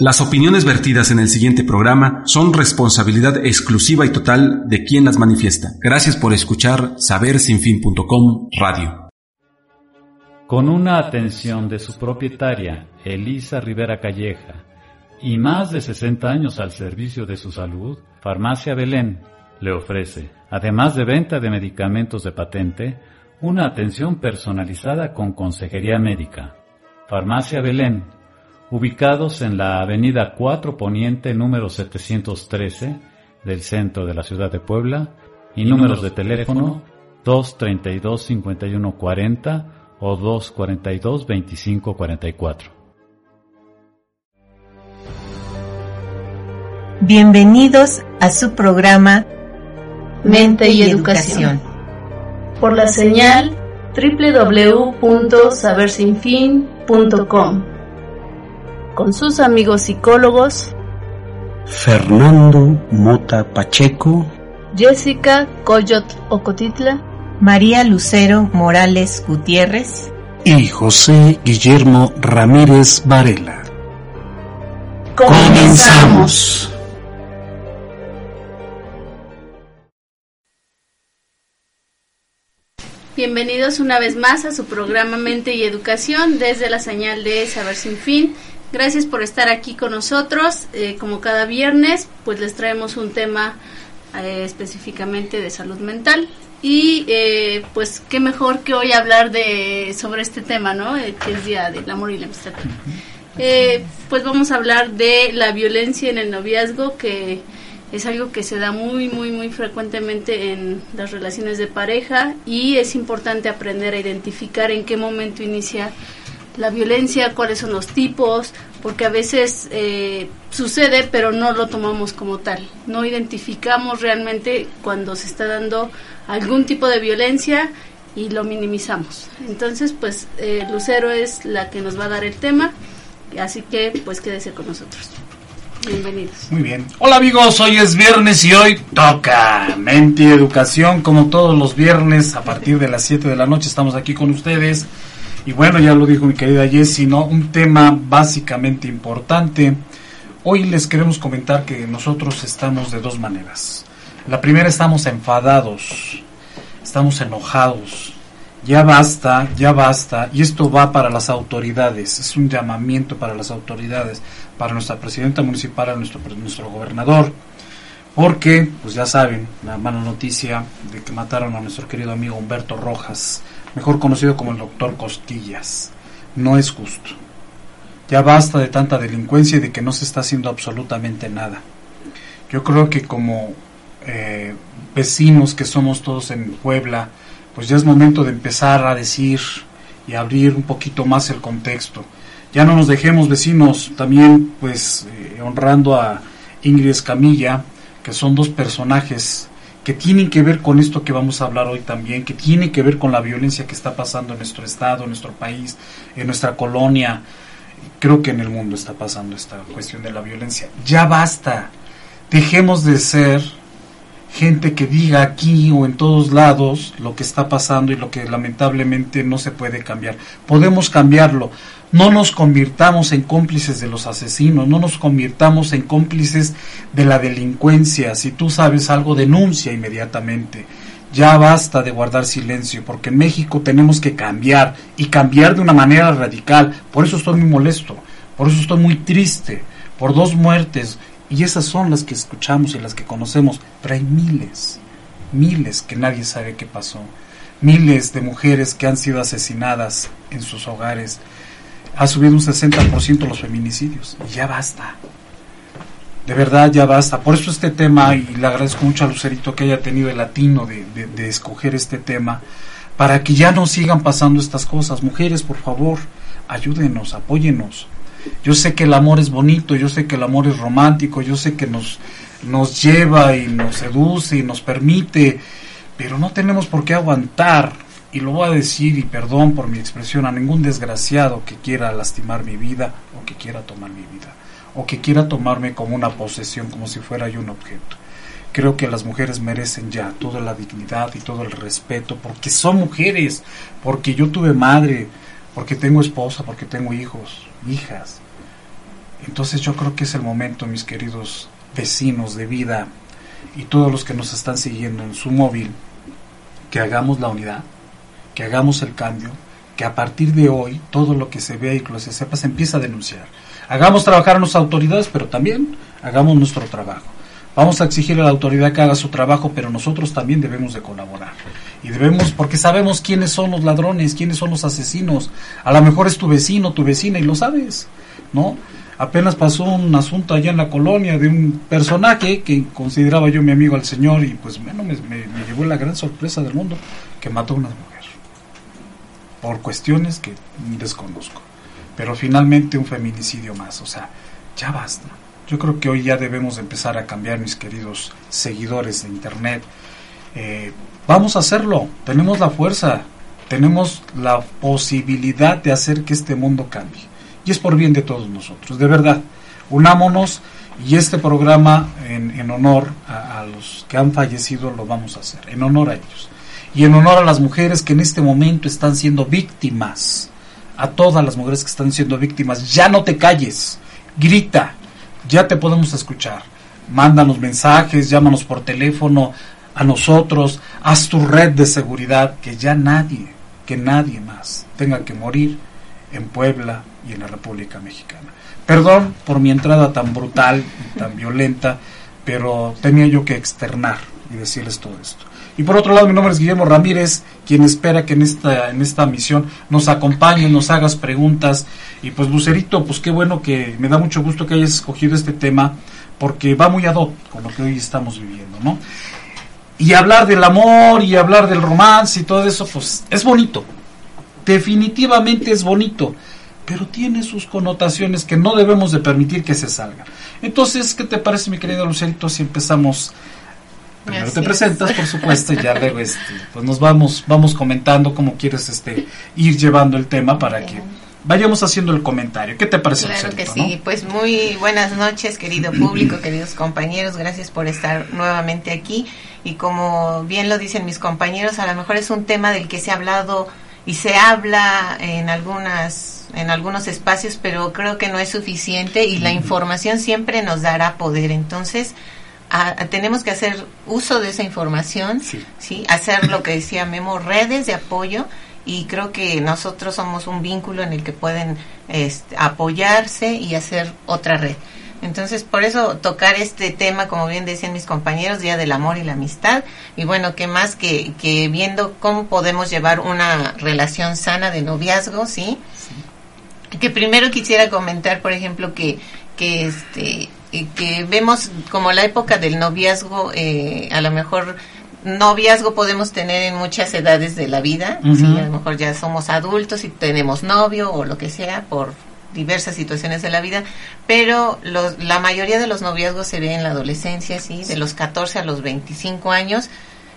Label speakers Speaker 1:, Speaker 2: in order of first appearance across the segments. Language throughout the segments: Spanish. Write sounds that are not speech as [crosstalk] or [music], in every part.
Speaker 1: Las opiniones vertidas en el siguiente programa son responsabilidad exclusiva y total de quien las manifiesta. Gracias por escuchar sabersinfin.com Radio.
Speaker 2: Con una atención de su propietaria, Elisa Rivera Calleja, y más de 60 años al servicio de su salud, Farmacia Belén le ofrece, además de venta de medicamentos de patente, una atención personalizada con consejería médica. Farmacia Belén ubicados en la avenida 4 Poniente número 713 del centro de la ciudad de Puebla. Y números de teléfono 232 5140 o 242 2544.
Speaker 3: Bienvenidos a su programa
Speaker 4: Mente y Educación. Por la señal www.sabersinfin.com con sus amigos psicólogos
Speaker 5: Fernando Mota Pacheco,
Speaker 4: Jessica Coyot Ocotitla,
Speaker 3: María Lucero Morales Gutiérrez
Speaker 5: y José Guillermo Ramírez Varela. Comenzamos.
Speaker 4: Bienvenidos una vez más a su programa Mente y Educación desde la señal de Saber Sin Fin Gracias por estar aquí con nosotros. Eh, como cada viernes, pues les traemos un tema eh, específicamente de salud mental. Y eh, pues qué mejor que hoy hablar de sobre este tema, ¿no? que es Día del Amor y la Amistad. pues vamos a hablar de la violencia en el noviazgo, que es algo que se da muy, muy, muy frecuentemente en las relaciones de pareja y es importante aprender a identificar en qué momento inicia la violencia, cuáles son los tipos, porque a veces eh, sucede pero no lo tomamos como tal, no identificamos realmente cuando se está dando algún tipo de violencia y lo minimizamos. Entonces, pues eh, Lucero es la que nos va a dar el tema, así que pues quédese con nosotros. Bienvenidos.
Speaker 6: Muy bien. Hola amigos, hoy es viernes y hoy toca Mente y Educación, como todos los viernes a partir de las 7 de la noche estamos aquí con ustedes y bueno, ya lo dijo mi querida Jessie, ¿no? Un tema básicamente importante. Hoy les queremos comentar que nosotros estamos de dos maneras. La primera estamos enfadados, estamos enojados. Ya basta, ya basta. Y esto va para las autoridades. Es un llamamiento para las autoridades, para nuestra presidenta municipal, nuestro, nuestro gobernador. Porque, pues ya saben, la mala noticia de que mataron a nuestro querido amigo Humberto Rojas mejor conocido como el doctor Costillas. No es justo. Ya basta de tanta delincuencia y de que no se está haciendo absolutamente nada. Yo creo que como eh, vecinos que somos todos en Puebla, pues ya es momento de empezar a decir y abrir un poquito más el contexto. Ya no nos dejemos vecinos, también pues eh, honrando a Ingrid Escamilla, que son dos personajes que tienen que ver con esto que vamos a hablar hoy también, que tiene que ver con la violencia que está pasando en nuestro estado, en nuestro país, en nuestra colonia. Creo que en el mundo está pasando esta cuestión de la violencia. Ya basta. Dejemos de ser gente que diga aquí o en todos lados lo que está pasando y lo que lamentablemente no se puede cambiar. Podemos cambiarlo. No nos convirtamos en cómplices de los asesinos, no nos convirtamos en cómplices de la delincuencia. Si tú sabes algo, denuncia inmediatamente. Ya basta de guardar silencio, porque en México tenemos que cambiar y cambiar de una manera radical. Por eso estoy muy molesto, por eso estoy muy triste, por dos muertes, y esas son las que escuchamos y las que conocemos, pero hay miles, miles que nadie sabe qué pasó, miles de mujeres que han sido asesinadas en sus hogares, ha subido un 60% los feminicidios. Y ya basta. De verdad, ya basta. Por eso este tema, y le agradezco mucho a Lucerito que haya tenido el latino de, de escoger este tema, para que ya no sigan pasando estas cosas. Mujeres, por favor, ayúdenos, apóyenos. Yo sé que el amor es bonito, yo sé que el amor es romántico, yo sé que nos, nos lleva y nos seduce y nos permite, pero no tenemos por qué aguantar y lo voy a decir y perdón por mi expresión a ningún desgraciado que quiera lastimar mi vida o que quiera tomar mi vida o que quiera tomarme como una posesión, como si fuera yo un objeto. Creo que las mujeres merecen ya toda la dignidad y todo el respeto porque son mujeres, porque yo tuve madre, porque tengo esposa, porque tengo hijos, hijas. Entonces yo creo que es el momento, mis queridos vecinos de vida y todos los que nos están siguiendo en su móvil, que hagamos la unidad, que hagamos el cambio, que a partir de hoy todo lo que se vea y que se sepa se empieza a denunciar. Hagamos trabajar a nuestras autoridades, pero también hagamos nuestro trabajo. Vamos a exigirle a la autoridad que haga su trabajo, pero nosotros también debemos de colaborar. Y debemos, porque sabemos quiénes son los ladrones, quiénes son los asesinos. A lo mejor es tu vecino, tu vecina, y lo sabes, ¿no? Apenas pasó un asunto allá en la colonia de un personaje que consideraba yo mi amigo al señor y pues bueno, me, me, me llevó la gran sorpresa del mundo que mató a una mujer. Por cuestiones que desconozco. Pero finalmente un feminicidio más. O sea, ya basta. Yo creo que hoy ya debemos empezar a cambiar, mis queridos seguidores de Internet. Eh, vamos a hacerlo. Tenemos la fuerza. Tenemos la posibilidad de hacer que este mundo cambie y es por bien de todos nosotros, de verdad. Unámonos y este programa en, honor a, a, los que han fallecido lo vamos a hacer, en honor a ellos. Y en honor a las mujeres que en este momento están siendo víctimas, a todas las mujeres que están siendo víctimas, ya no te calles, grita, ya te podemos escuchar. Mándanos mensajes, llámanos por teléfono a nosotros, haz tu red de seguridad, que ya nadie, que nadie más tenga que morir en Puebla y en la República Mexicana. Perdón por mi entrada tan brutal y tan violenta, pero tenía yo que externar y decirles todo esto. Y por otro lado, mi nombre es Guillermo Ramírez, quien espera que en esta, en esta misión nos acompañe, nos hagas preguntas. Y pues Lucerito, pues qué bueno que me da mucho gusto que hayas escogido este tema, porque va muy ad hoc con lo que hoy estamos viviendo, ¿no? Y hablar del amor y hablar del romance y todo eso, pues es bonito, definitivamente es bonito, pero tiene sus connotaciones que no debemos de permitir que se salgan. Entonces, ¿qué te parece, mi querido Lucerito, si empezamos? Primero te presentas, es. por supuesto, y ya luego este, pues nos vamos, vamos comentando cómo quieres este, ir llevando el tema para que vayamos haciendo el comentario. ¿Qué te parece,
Speaker 7: Claro
Speaker 6: Lucerito,
Speaker 7: que sí,
Speaker 6: no?
Speaker 7: pues muy buenas noches, querido público, queridos compañeros, gracias por estar nuevamente aquí. Y como bien lo dicen mis compañeros, a lo mejor es un tema del que se ha hablado y se habla en algunas en algunos espacios, pero creo que no es suficiente y la información siempre nos dará poder. Entonces, a, a, tenemos que hacer uso de esa información,
Speaker 6: Sí.
Speaker 7: ¿sí? hacer lo que decía Memo, redes de apoyo y creo que nosotros somos un vínculo en el que pueden este, apoyarse y hacer otra red. Entonces, por eso tocar este tema, como bien decían mis compañeros, Día del Amor y la Amistad. Y bueno, ¿qué más que, que viendo cómo podemos llevar una relación sana de noviazgo, ¿sí? Que primero quisiera comentar, por ejemplo, que, que este que vemos como la época del noviazgo, eh, a lo mejor noviazgo podemos tener en muchas edades de la vida. ¿sí? a lo mejor ya somos adultos y tenemos novio o lo que sea por diversas situaciones de la vida, pero los, la mayoría de los noviazgos se ve en la adolescencia, sí, de los 14 a los 25 años,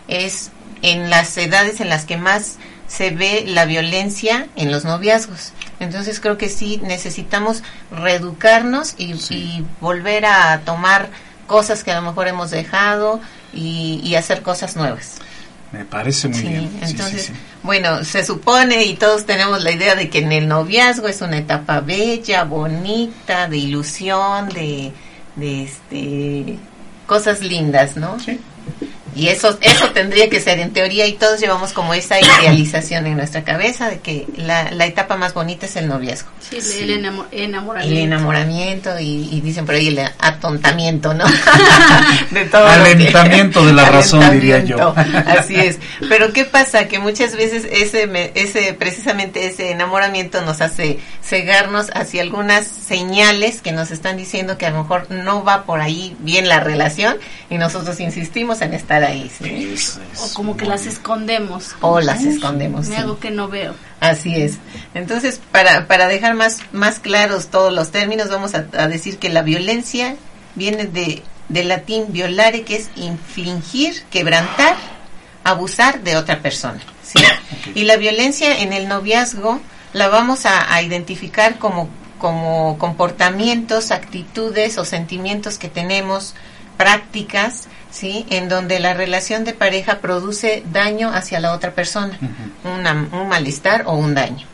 Speaker 7: es en las edades en las que más se ve la violencia en los noviazgos. Entonces creo que sí necesitamos reeducarnos y,
Speaker 6: Sí.
Speaker 7: y volver a tomar cosas que a lo mejor hemos dejado y, y hacer cosas nuevas.
Speaker 6: Me parece muy
Speaker 7: Sí,
Speaker 6: bien. Sí, sí,
Speaker 7: bueno, se supone y todos tenemos la idea de que en el noviazgo es una etapa bella, bonita, de ilusión, de, de este cosas lindas, ¿no?
Speaker 6: Sí.
Speaker 7: Y eso eso tendría que ser en teoría y todos llevamos como esa idealización en nuestra cabeza de que la, la etapa más bonita es el noviazgo.
Speaker 4: Sí, el-
Speaker 6: Sí.
Speaker 4: el enamo- enamoramiento.
Speaker 7: El enamoramiento y, y dicen por ahí el atontamiento, ¿no? [laughs] de todo que-
Speaker 6: Alentamiento de la razón, diría yo.
Speaker 7: Así es. Pero ¿qué pasa? Que muchas veces ese, me- ese, precisamente ese enamoramiento nos hace cegarnos hacia algunas señales que nos están diciendo que a lo mejor no va por ahí bien la relación y nosotros insistimos en estar ahí. ¿sí?
Speaker 6: Es- es
Speaker 4: O como que las escondemos.
Speaker 7: O las escondemos.
Speaker 4: Me
Speaker 7: sí.
Speaker 4: hago que no veo.
Speaker 7: Así es. Entonces, para, para dejar más, más claros todos los términos, vamos a, a decir que la violencia viene de, del latín violare, que es infligir, quebrantar, abusar de otra persona. ¿sí? Y la violencia en el noviazgo la vamos a, a identificar como, como comportamientos, actitudes o sentimientos que tenemos, prácticas, ¿sí? En donde la relación de pareja produce daño hacia la otra persona una- un malestar o un daño.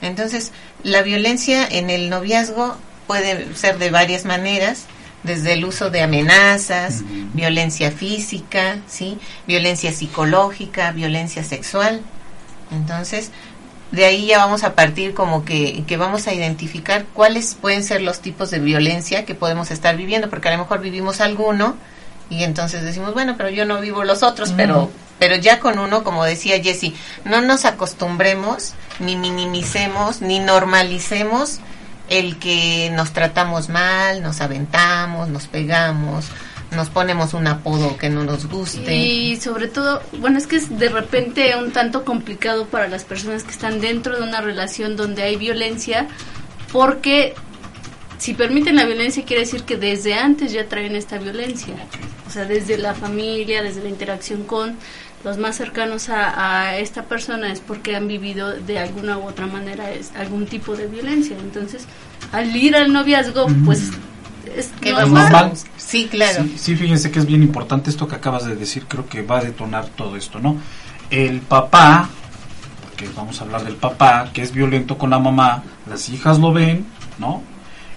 Speaker 7: Entonces, la violencia en el noviazgo puede ser de varias maneras, desde el uso de amenazas, violencia física, ¿sí? violencia psicológica, violencia sexual. Entonces, de ahí ya vamos a partir como que, que vamos a identificar cuáles pueden ser los tipos de violencia que podemos estar viviendo, porque a lo mejor vivimos alguno y entonces decimos, bueno, pero yo no vivo los otros, pero pero ya con uno, como decía Jessie, no nos acostumbremos, ni minimicemos, ni normalicemos el que nos tratamos mal, nos aventamos, nos pegamos, nos ponemos un apodo que no nos guste.
Speaker 4: Y sobre todo, bueno, es que es de repente un tanto complicado para las personas que están dentro de una relación donde hay violencia, porque si permiten la violencia quiere decir que desde antes ya traen esta violencia. O sea, desde la familia, desde la interacción con los más cercanos a, a esta persona es porque han vivido de alguna u otra manera es, algún tipo de violencia. Entonces, al ir al noviazgo, pues es
Speaker 7: Que
Speaker 4: normal.
Speaker 6: normal.
Speaker 7: Sí, claro.
Speaker 6: Sí, sí, fíjense que es bien importante esto que acabas de decir, creo que va a detonar todo esto, ¿no? El papá, porque vamos a hablar del papá, que es violento con la mamá, las hijas lo ven, ¿no?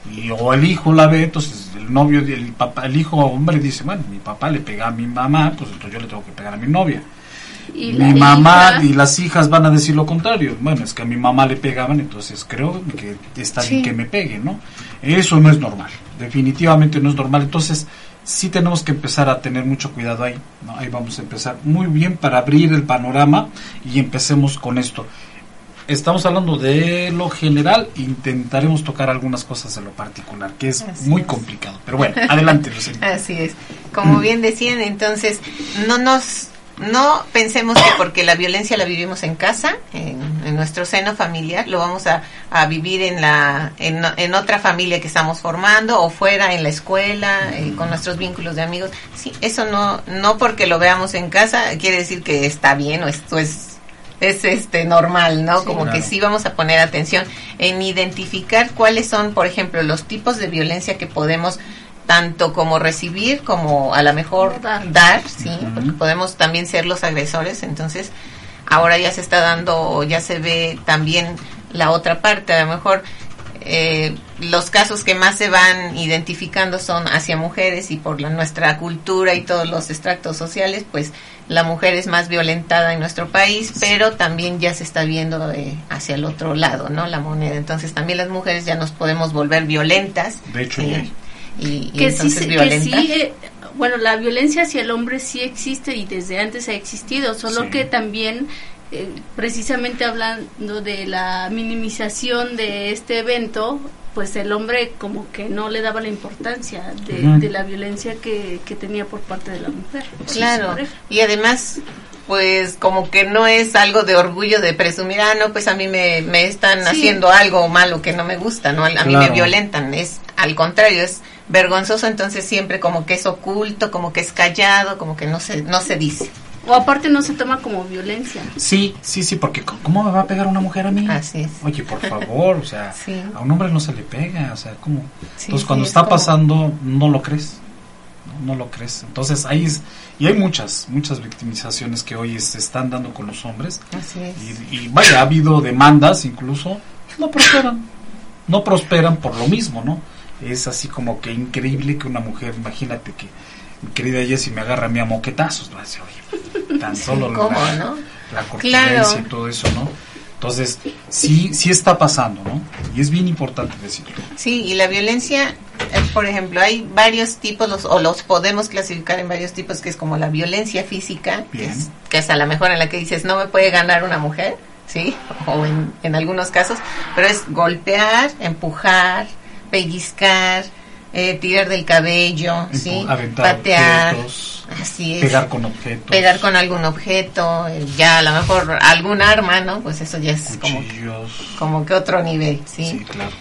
Speaker 6: Y, o el hijo la ve, entonces el novio, el papá, el hijo hombre dice, bueno, mi papá le pega a mi mamá, pues entonces yo le tengo que pegar a mi novia.
Speaker 4: Y
Speaker 6: mi mamá
Speaker 4: hija-
Speaker 6: y las hijas van a decir lo contrario. Bueno, es que a mi mamá le pegaban, entonces creo que está bien
Speaker 7: Sí.
Speaker 6: que me peguen, ¿no? Eso no es normal, definitivamente no es normal. Entonces, sí tenemos que empezar a tener mucho cuidado ahí, ¿no? Ahí vamos a empezar muy bien para abrir el panorama y empecemos con esto. Estamos hablando de lo general, intentaremos tocar algunas cosas de lo particular, que es
Speaker 7: Así
Speaker 6: muy
Speaker 7: es.
Speaker 6: complicado. Pero bueno, adelante. [laughs]
Speaker 7: Así es. Como bien decían, entonces, no nos no pensemos que porque la violencia la vivimos en casa, en, en nuestro seno familiar, lo vamos a, a vivir en la en, en otra familia que estamos formando o fuera en la escuela eh, con nuestros vínculos de amigos. Sí, eso no no porque lo veamos en casa quiere decir que está bien o esto es es este normal, ¿no?
Speaker 6: Sí,
Speaker 7: Como
Speaker 6: claro.
Speaker 7: que sí vamos a poner atención en identificar cuáles son, por ejemplo, los tipos de violencia que podemos tanto como recibir como a lo mejor
Speaker 4: Dar.
Speaker 7: dar, sí, porque podemos también ser los agresores, entonces ahora ya se está dando, o ya se ve también la otra parte, a lo mejor eh, los casos que más se van identificando son hacia mujeres y por la, nuestra cultura y todos los extractos sociales, pues la mujer es más violentada en nuestro país, pero también ya se está viendo eh, hacia el otro lado, ¿no? La moneda. Entonces también las mujeres ya nos podemos volver violentas.
Speaker 6: De hecho, hay.
Speaker 7: Y, y
Speaker 4: que sí, que sí, eh, bueno, la violencia hacia el hombre sí existe y desde antes ha existido, solo
Speaker 6: Sí.
Speaker 4: que también, eh, precisamente hablando de la minimización de este evento, pues el hombre como que no le daba la importancia de, la violencia que, que tenía por parte de la mujer.
Speaker 7: Claro, y además, pues como que no es algo de orgullo de presumir, ah, no, pues a mí me, me están
Speaker 4: Sí.
Speaker 7: haciendo algo malo que no me gusta, ¿no? A mí me
Speaker 6: Claro.
Speaker 7: violentan, es al contrario, es vergonzoso, entonces siempre como que es oculto, como que es callado, como que no se, no se dice.
Speaker 4: O aparte no se toma como violencia.
Speaker 6: Sí, sí, sí, porque ¿cómo me va a pegar una mujer a mí?
Speaker 7: Así es.
Speaker 6: Oye, por favor, o sea,
Speaker 7: Sí.
Speaker 6: a un hombre no se le pega, o sea, ¿cómo?
Speaker 7: Sí,
Speaker 6: Entonces,
Speaker 7: sí,
Speaker 6: cuando
Speaker 7: es
Speaker 6: está
Speaker 7: como-
Speaker 6: pasando, no lo crees, no, No lo crees. Entonces, ahí es, y hay muchas, muchas victimizaciones que hoy se están dando con los hombres,
Speaker 7: Así es.
Speaker 6: y, y vaya, ha habido demandas incluso, no prosperan, no prosperan por lo mismo, ¿no? Es así como que increíble que una mujer, imagínate que mi querida Jessie me agarra a mí a moquetazos, ¿no? Así, oye, tan solo
Speaker 7: ¿Cómo,
Speaker 6: la,
Speaker 7: no?
Speaker 6: la corpulencia
Speaker 7: Claro.
Speaker 6: y todo eso, ¿no? Entonces, sí, sí está pasando, ¿no? Y es bien importante decirlo.
Speaker 7: Sí, y la violencia, eh, por ejemplo, hay varios tipos, los, o los podemos clasificar en varios tipos, que es como la violencia física, que es, que es a lo mejor en la que dices, no me puede ganar una mujer, ¿sí? [laughs] O en, en algunos casos, pero es golpear, empujar, pellizcar, eh, tirar del cabello, ¿sí?
Speaker 6: Aventar
Speaker 7: Patear,
Speaker 6: objetos,
Speaker 7: así es.
Speaker 6: pegar con objetos,
Speaker 7: pegar con algún objeto, eh, ya a lo mejor algún arma, ¿no? Pues eso ya es como, como que otro nivel,
Speaker 6: Sí, claro.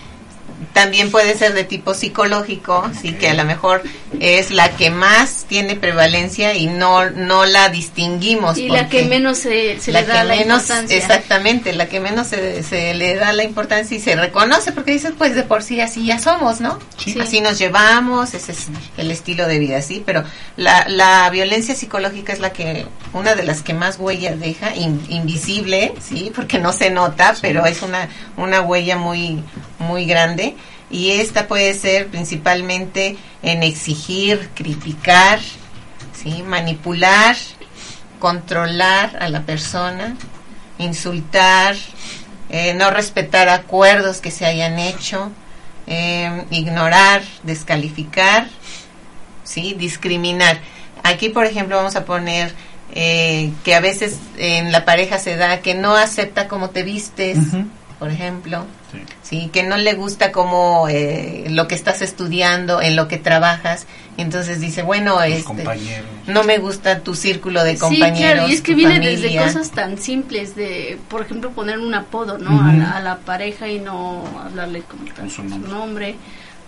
Speaker 7: También puede ser de tipo psicológico, sí que a lo mejor es la que más tiene prevalencia y no no la distinguimos
Speaker 4: Y la que menos se, se
Speaker 7: la
Speaker 4: le da la
Speaker 7: menos
Speaker 4: importancia.
Speaker 7: exactamente la que menos se, se le da la importancia y se reconoce porque dices pues de por sí así ya somos no
Speaker 6: Sí.
Speaker 7: así nos llevamos ese es el estilo de vida sí pero la, la violencia psicológica es la que una de las que más huella deja in- invisible sí porque no se nota pero es una una huella muy muy grande y esta puede ser principalmente en exigir, criticar, ¿sí? manipular, controlar a la persona, insultar, eh, no respetar acuerdos que se hayan hecho, eh, ignorar, descalificar, ¿sí? discriminar. Aquí, por ejemplo, vamos a poner eh, que a veces en la pareja se da que no acepta cómo te vistes, por ejemplo, sí. que no le gusta como eh, lo que estás estudiando, en lo que trabajas, entonces dice, bueno, este, no me gusta tu círculo de compañeros. Sí, claro,
Speaker 4: y es que viene desde cosas tan simples de, por ejemplo, poner un apodo, ¿no? a, la, pareja y no hablarle con, su, nombre.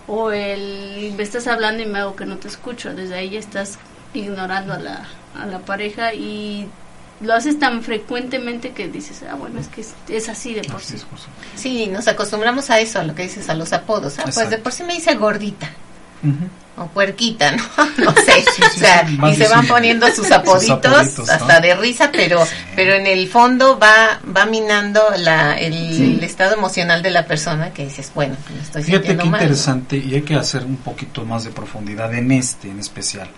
Speaker 4: O el, me estás hablando y me hago que no te escucho, desde ahí ya estás ignorando a la, a la pareja y lo haces tan frecuentemente que dices, ah, bueno, es que es, así de por sí.
Speaker 7: Sí, nos acostumbramos a eso, a lo que dices, a los apodos. Ah, pues de por sí me dice gordita. O puerquita, ¿no? [laughs] no sé. o sea, y se van poniendo sus apoditos, hasta de risa, pero pero en el fondo va va minando la, el, estado emocional de la persona que dices, bueno, me estoy
Speaker 6: Fíjate qué interesante y hay que hacer un poquito más de profundidad en este en especial,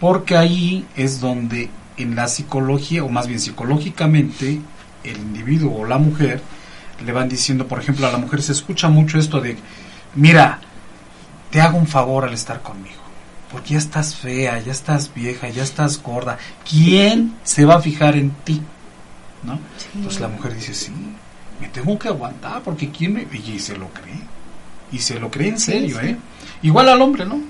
Speaker 6: porque ahí es donde en la psicología, o más bien psicológicamente, el individuo o la mujer le van diciendo, por ejemplo, a la mujer se escucha mucho esto de, mira, te hago un favor al estar conmigo, porque ya estás fea, ya estás vieja, ya estás gorda, ¿quién se va a fijar en ti? ¿No? Entonces la mujer dice, sí, me tengo que aguantar, porque ¿quién me...? Y se lo cree, y se lo cree en serio, ¿eh? Igual al hombre, ¿no?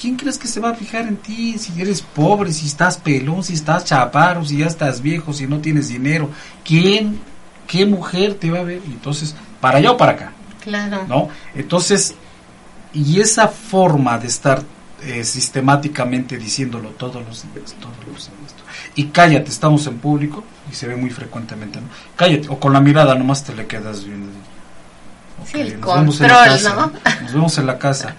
Speaker 6: ¿Quién crees que se va a fijar en ti si eres pobre, si estás pelón, si estás chaparro, si ya estás viejo, si no tienes dinero? ¿Quién, qué mujer te va a ver? Entonces, para allá o para acá.
Speaker 7: Claro.
Speaker 6: ¿No? Entonces, y esa forma de estar eh, sistemáticamente diciéndolo todos los días, todos los días. Y cállate, estamos en público y se ve muy frecuentemente, ¿no? Cállate, o con la mirada nomás te le quedas viendo.
Speaker 7: sí, el control, ¿no?
Speaker 6: Nos vemos en la casa.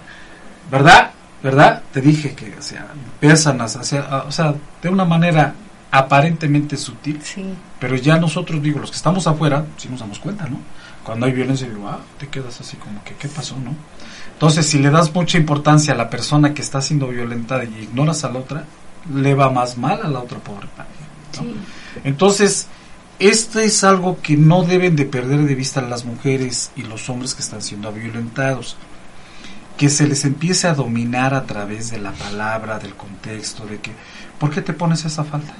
Speaker 6: ¿Verdad? ¿Verdad? Te dije que, o sea, empiezan a hacer, o sea, de una manera aparentemente sutil, pero ya nosotros, digo, los que estamos afuera, sí nos damos cuenta, ¿no? Cuando hay violencia, digo, ah, te quedas así como que, ¿qué pasó, no? Entonces, si le das mucha importancia a la persona que está siendo violentada y ignoras a la otra, le va más mal a la otra pobre ¿no? Entonces, esto es algo que no deben de perder de vista las mujeres y los hombres que están siendo violentados que se les empiece a dominar a través de la palabra, del contexto, de que, ¿por qué te pones esa falta?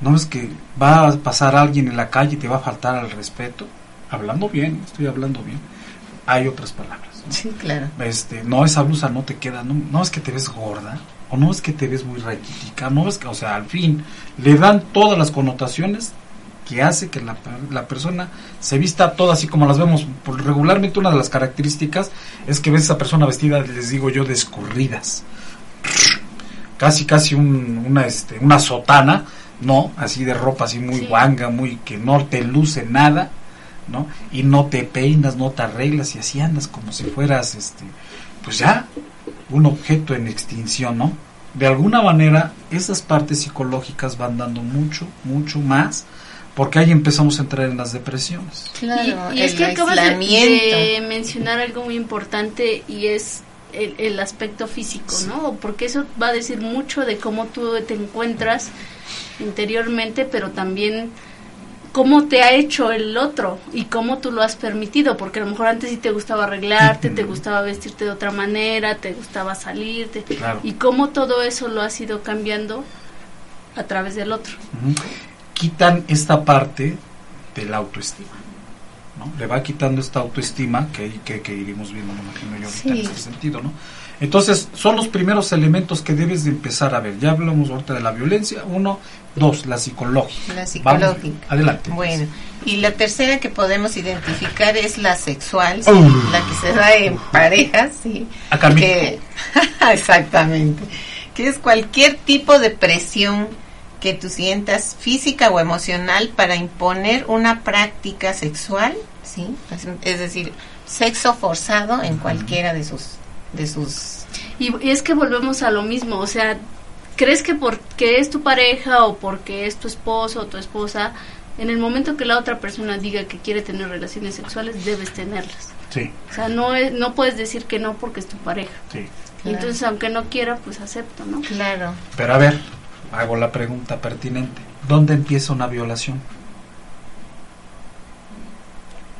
Speaker 6: ¿No? es que va a pasar alguien en la calle y te va a faltar al respeto? Hablando bien, estoy hablando bien. Hay otras palabras.
Speaker 7: Sí, claro.
Speaker 6: Este, no, esa blusa no te queda, no, no es que te ves gorda, o no es que te ves muy raquítica, no es que, o sea, al fin, le dan todas las connotaciones que hace que la, la, persona se vista toda así como las vemos. Por, regularmente una de las características es que ves a esa persona vestida, les digo yo, de escurridas. Casi, casi una, este, una sotana, ¿no? Así de ropa así muy guanga, muy que no te luce nada, ¿no? Y no te peinas, no te arreglas y así andas como si fueras, este, pues ya, un objeto en extinción, ¿no? De alguna manera, esas partes psicológicas van dando mucho, mucho más porque ahí empezamos a entrar en las depresiones.
Speaker 4: Claro, y, es que acabas de, mencionar algo muy importante y es el, aspecto físico, ¿no? Porque eso va a decir mucho de cómo tú te encuentras interiormente, pero también cómo te ha hecho el otro y cómo tú lo has permitido, porque a lo mejor antes sí te gustaba arreglarte, te gustaba vestirte de otra manera, te gustaba salirte, y cómo todo eso lo has ido cambiando a través del otro
Speaker 6: quitan esta parte de la autoestima. ¿no? Le va quitando esta autoestima que, que, que iremos viendo, me imagino yo, en este sentido. ¿no? Entonces, son los primeros elementos que debes de empezar a ver. Ya hablamos ahorita de la violencia. Uno, dos, la psicológica.
Speaker 7: La psicológica.
Speaker 6: adelante.
Speaker 7: Bueno, y la tercera que podemos identificar es la sexual, la que se da en parejas, sí.
Speaker 6: Acá
Speaker 7: que, [laughs] Exactamente. Que es cualquier tipo de presión que tú sientas física o emocional para imponer una práctica sexual, ¿sí? Es decir, sexo forzado en cualquiera de sus de sus
Speaker 4: y, es que volvemos a lo mismo, o sea, crees que porque es tu pareja o porque es tu esposo o tu esposa, en el momento que la otra persona diga que quiere tener relaciones sexuales, debes tenerlas.
Speaker 6: Sí,
Speaker 4: O sea, no, es- no puedes decir que no porque es tu pareja.
Speaker 6: sí.
Speaker 4: Entonces, aunque no quiera, pues acepto, ¿no?
Speaker 7: Claro.
Speaker 6: Pero a ver, hago la pregunta pertinente. ¿Dónde empieza una violación?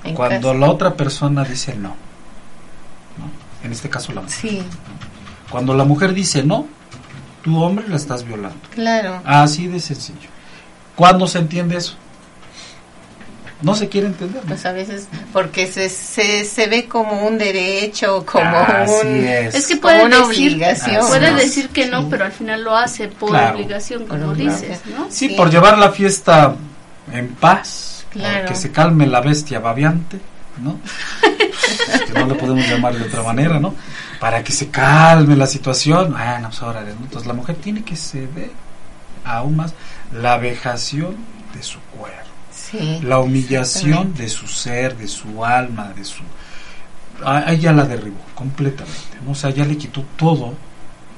Speaker 7: En
Speaker 6: Cuando la otra persona dice no. ¿no? En este caso la mujer.
Speaker 7: Sí,
Speaker 6: Cuando la mujer dice no, tu hombre la estás violando.
Speaker 7: claro.
Speaker 6: Así de sencillo. ¿Cuándo se entiende eso? No se quiere entender. ¿no?
Speaker 7: Pues a veces, porque se, se, se ve como un derecho, como
Speaker 6: Así
Speaker 7: un...
Speaker 6: es.
Speaker 4: Es que puede
Speaker 7: una
Speaker 4: decir,
Speaker 7: obligación.
Speaker 4: puede decir que no, pero al final lo hace por
Speaker 6: Claro.
Speaker 4: obligación, como dices, ¿no?
Speaker 6: Sí,
Speaker 7: Sí.
Speaker 6: por llevar la fiesta en paz,
Speaker 7: Claro.
Speaker 6: que se calme la bestia babiante, ¿no? que no le podemos llamar de otra manera, ¿no? Para que se calme la situación. Bueno, pues ahora, ¿no? Entonces la mujer tiene que ceder aún más la vejación de su cuerpo,
Speaker 7: Sí.
Speaker 6: la humillación de su ser, de su alma, de su... A ella la derribó completamente, ¿no? O sea, ya le quitó todo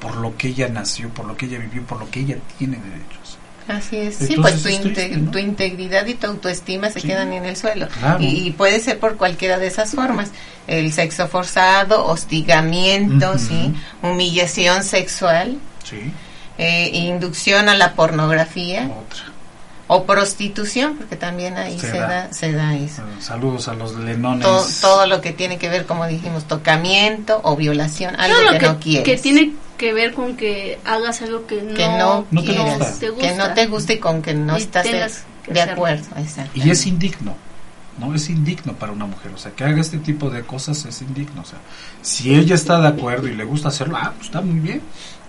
Speaker 6: por lo que ella nació, por lo que ella vivió, por lo que ella tiene derechos.
Speaker 7: Así es. sí, pues tu,
Speaker 6: es triste,
Speaker 7: inte-
Speaker 6: ¿no?
Speaker 7: tu integridad y tu autoestima se
Speaker 6: Sí.
Speaker 7: quedan en el suelo.
Speaker 6: Claro.
Speaker 7: Y, y puede ser por cualquiera de esas formas. El sexo forzado, hostigamiento. Humillación sexual,
Speaker 6: Sí,
Speaker 7: eh, inducción a la pornografía
Speaker 6: otra.
Speaker 7: O prostitución, porque también ahí
Speaker 6: Se
Speaker 7: se,
Speaker 6: da.
Speaker 7: da. se da eso.
Speaker 6: Eh, Saludos a los lenones.
Speaker 7: To- todo lo que tiene que ver, como dijimos, tocamiento o violación, algo
Speaker 4: Todo
Speaker 7: que,
Speaker 4: lo que,
Speaker 7: no quieres.
Speaker 4: que tiene que ver con que hagas algo que no,
Speaker 7: que no,
Speaker 6: No te
Speaker 7: quieras,
Speaker 6: gusta.
Speaker 4: te gusta.
Speaker 7: que no te guste y con que no
Speaker 4: Y
Speaker 7: estás de, acuerdo.
Speaker 6: Y es indigno, ¿no? Es indigno para una mujer. O sea, que haga este tipo de cosas es indigno. O sea, si ella está de acuerdo y le gusta hacerlo, ah, pues está muy bien,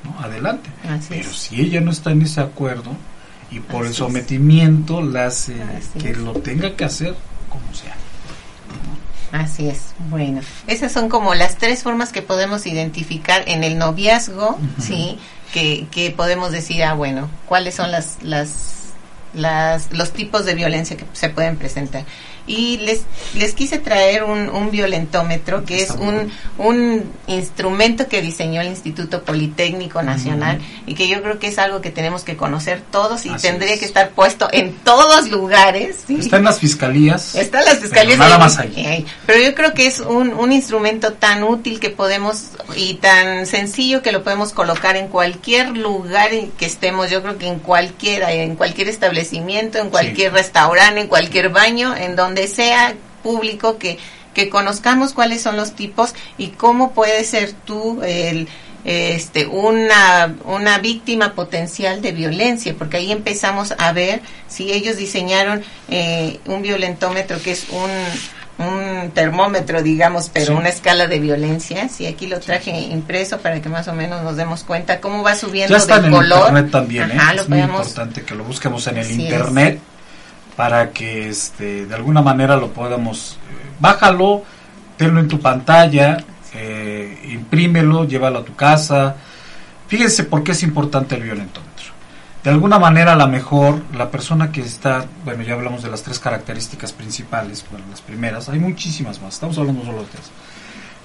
Speaker 6: ¿no? Adelante.
Speaker 7: Así
Speaker 6: Pero
Speaker 7: es.
Speaker 6: si ella no está en ese acuerdo y por el
Speaker 7: es.
Speaker 6: sometimiento la hace
Speaker 7: Así
Speaker 6: que
Speaker 7: es.
Speaker 6: lo tenga que hacer como sea.
Speaker 7: Así es. Bueno, esas son como las tres formas que podemos identificar en el noviazgo, ¿sí? Que, que podemos decir, ah, bueno, cuáles son las, las, las, los tipos de violencia que se pueden presentar. Y les, les quise traer un, un violentómetro, que es
Speaker 6: Está
Speaker 7: un, un instrumento que diseñó el Instituto Politécnico Nacional y que yo creo que es algo que tenemos que conocer todos y
Speaker 6: Así
Speaker 7: tendría
Speaker 6: es.
Speaker 7: que estar puesto en todos lugares. ¿sí?
Speaker 6: Está en las fiscalías.
Speaker 7: Están las fiscalías
Speaker 6: pero nada
Speaker 7: ahí,
Speaker 6: más ahí.
Speaker 7: pero yo creo que es un, un instrumento tan útil que podemos y tan sencillo que lo podemos colocar en cualquier lugar en que estemos. Yo creo que en cualquiera, en cualquier establecimiento, en cualquier restaurante, en cualquier baño, en donde sea público que que conozcamos cuáles son los tipos y cómo puede ser tú el este una una víctima potencial de violencia porque ahí empezamos a ver si ellos diseñaron eh, un violentómetro que es un un termómetro digamos pero
Speaker 6: Sí.
Speaker 7: una escala de violencia si aquí lo traje impreso para que más o menos nos demos cuenta cómo va subiendo
Speaker 6: Ya en
Speaker 7: color
Speaker 6: internet también, ¿eh?
Speaker 7: Ajá,
Speaker 6: es muy
Speaker 7: podemos
Speaker 6: importante que lo busquemos en el
Speaker 7: Así es.
Speaker 6: Para que este de alguna manera lo podamos eh, bájalo, tenlo en tu pantalla, eh, imprímelo, llévalo a tu casa. Fíjense por qué es importante el violentómetro. De alguna manera, a lo mejor la persona que está, bueno, ya hablamos de las tres características principales, bueno, las primeras, hay muchísimas más, estamos hablando solo de tres.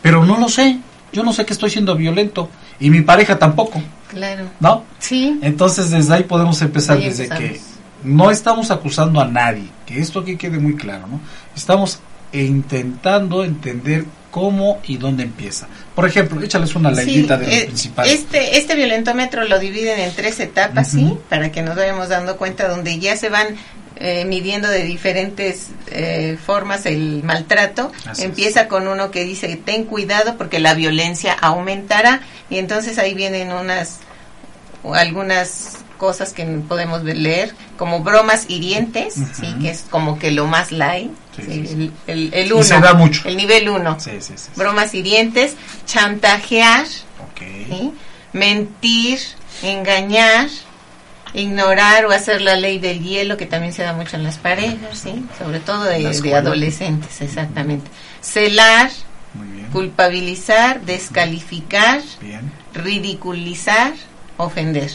Speaker 6: Pero no lo sé, yo no sé que estoy siendo violento y mi pareja tampoco,
Speaker 7: claro
Speaker 6: ¿no?
Speaker 7: sí
Speaker 6: Entonces desde ahí podemos empezar,
Speaker 7: Ahí
Speaker 6: desde que. No estamos acusando a nadie, que esto aquí quede muy claro, ¿no? Estamos intentando entender cómo y dónde empieza. Por ejemplo, échales una leidita de lo
Speaker 7: eh,
Speaker 6: principal.
Speaker 7: Este, este violentómetro lo dividen en tres etapas, ¿sí? Para que nos vayamos dando cuenta donde ya se van eh, midiendo de diferentes eh, formas el maltrato.
Speaker 6: Así
Speaker 7: Empieza con uno que dice, ten cuidado porque la violencia aumentará. Y entonces ahí vienen unas, algunas cosas que podemos leer, como bromas hirientes,
Speaker 6: Ujú.
Speaker 7: ¿sí? Que es como que lo más light.
Speaker 6: Sí,
Speaker 7: ¿sí?
Speaker 6: sí, sí.
Speaker 7: El, el, el
Speaker 6: Y
Speaker 7: uno,
Speaker 6: se da mucho.
Speaker 7: El nivel uno.
Speaker 6: Sí, sí, sí. sí.
Speaker 7: Bromas hirientes, chantajear,
Speaker 6: Ok.
Speaker 7: ¿sí? mentir, engañar, ignorar o hacer la ley del hielo, que también se da mucho en las parejas, ¿sí? sobre todo de, adolescentes, exactamente. Celar, culpabilizar, descalificar,
Speaker 6: Bien.
Speaker 7: ridiculizar, ofender,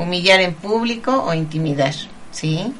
Speaker 7: humillar en público o intimidar, ¿sí?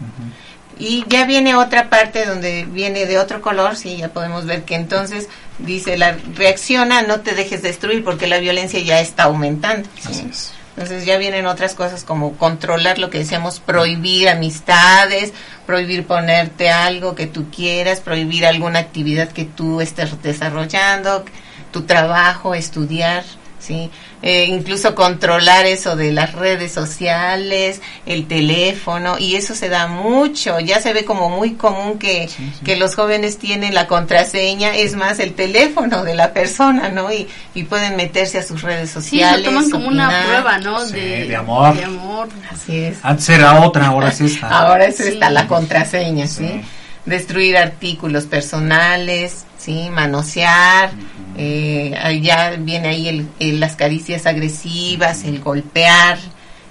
Speaker 7: Y ya viene otra parte donde viene de otro color, sí, ya podemos ver que entonces dice la reacciona, no te dejes destruir porque la violencia ya está aumentando. ¿sí?
Speaker 6: Así es.
Speaker 7: Entonces ya vienen otras cosas como controlar lo que decíamos, prohibir amistades, prohibir ponerte algo que tú quieras, prohibir alguna actividad que tú estés desarrollando, tu trabajo, estudiar, ¿sí? Eh, incluso controlar eso de las redes sociales, el teléfono, y eso se da mucho, ya se ve como muy común que, que los jóvenes tienen la contraseña, es más el teléfono de la persona, ¿no? Y, y pueden meterse a sus redes
Speaker 4: Sí,
Speaker 7: sociales.
Speaker 4: lo toman como una prueba, ¿no?
Speaker 6: Sí,
Speaker 4: de,
Speaker 6: de amor.
Speaker 4: de amor.
Speaker 7: Así es.
Speaker 6: Antes era otra, ahora es [laughs] esta.
Speaker 7: Ahora eso
Speaker 4: Sí.
Speaker 7: está la contraseña, ¿sí? Destruir artículos personales, ¿sí? Manosear, eh, ahí ya viene ahí el, el- las caricias agresivas, el golpear,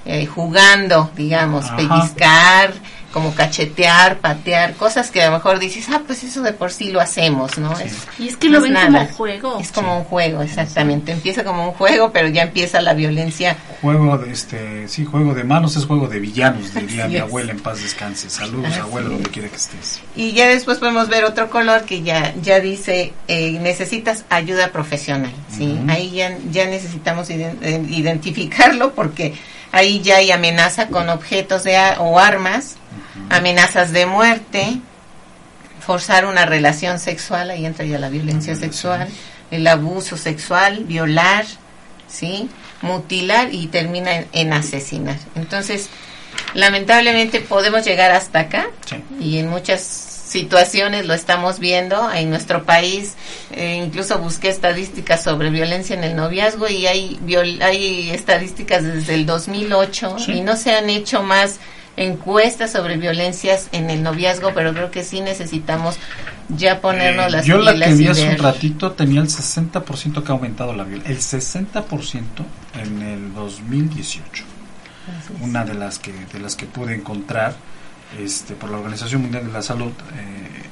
Speaker 7: eh, jugando, digamos,
Speaker 6: Ajá.
Speaker 7: pellizcar, como cachetear, patear, cosas que a lo mejor dices, ah, pues eso de por sí lo hacemos, ¿no? Es,
Speaker 4: Y es que
Speaker 7: no
Speaker 4: lo ven
Speaker 7: nada.
Speaker 4: como juego.
Speaker 7: Es como un juego, exactamente. Empieza como un juego, pero ya empieza la violencia
Speaker 6: Juego de este, sí, juego de manos es juego de villanos, diría mi abuela en paz descanse. Saludos,
Speaker 7: Así
Speaker 6: abuela,
Speaker 7: es.
Speaker 6: donde quiera que estés.
Speaker 7: Y ya después podemos ver otro color que ya, ya dice, eh, necesitas ayuda profesional, ¿sí?
Speaker 6: Ujú.
Speaker 7: Ahí ya, ya necesitamos iden- eh, identificarlo porque ahí ya hay amenaza con objetos de a- o armas, amenazas de muerte, forzar una relación sexual, ahí entra ya la violencia sexual, el abuso sexual, violar, ¿sí? Mutilar y termina en, en asesinar. Entonces, lamentablemente podemos llegar hasta acá
Speaker 6: Sí.
Speaker 7: y en muchas situaciones lo estamos viendo en nuestro país eh, incluso busqué estadísticas sobre violencia en el noviazgo y hay viol- hay estadísticas desde el 2008
Speaker 6: Sí.
Speaker 7: y no se han hecho más encuestas sobre violencias en el noviazgo pero creo que sí necesitamos ya ponernos
Speaker 6: Eh,
Speaker 7: las
Speaker 6: yo la que vi hace un ratito tenía el 60% que ha aumentado la violencia. El 60% en el 2018. Una de las que de las que pude encontrar este por la Organización Mundial de la Salud eh,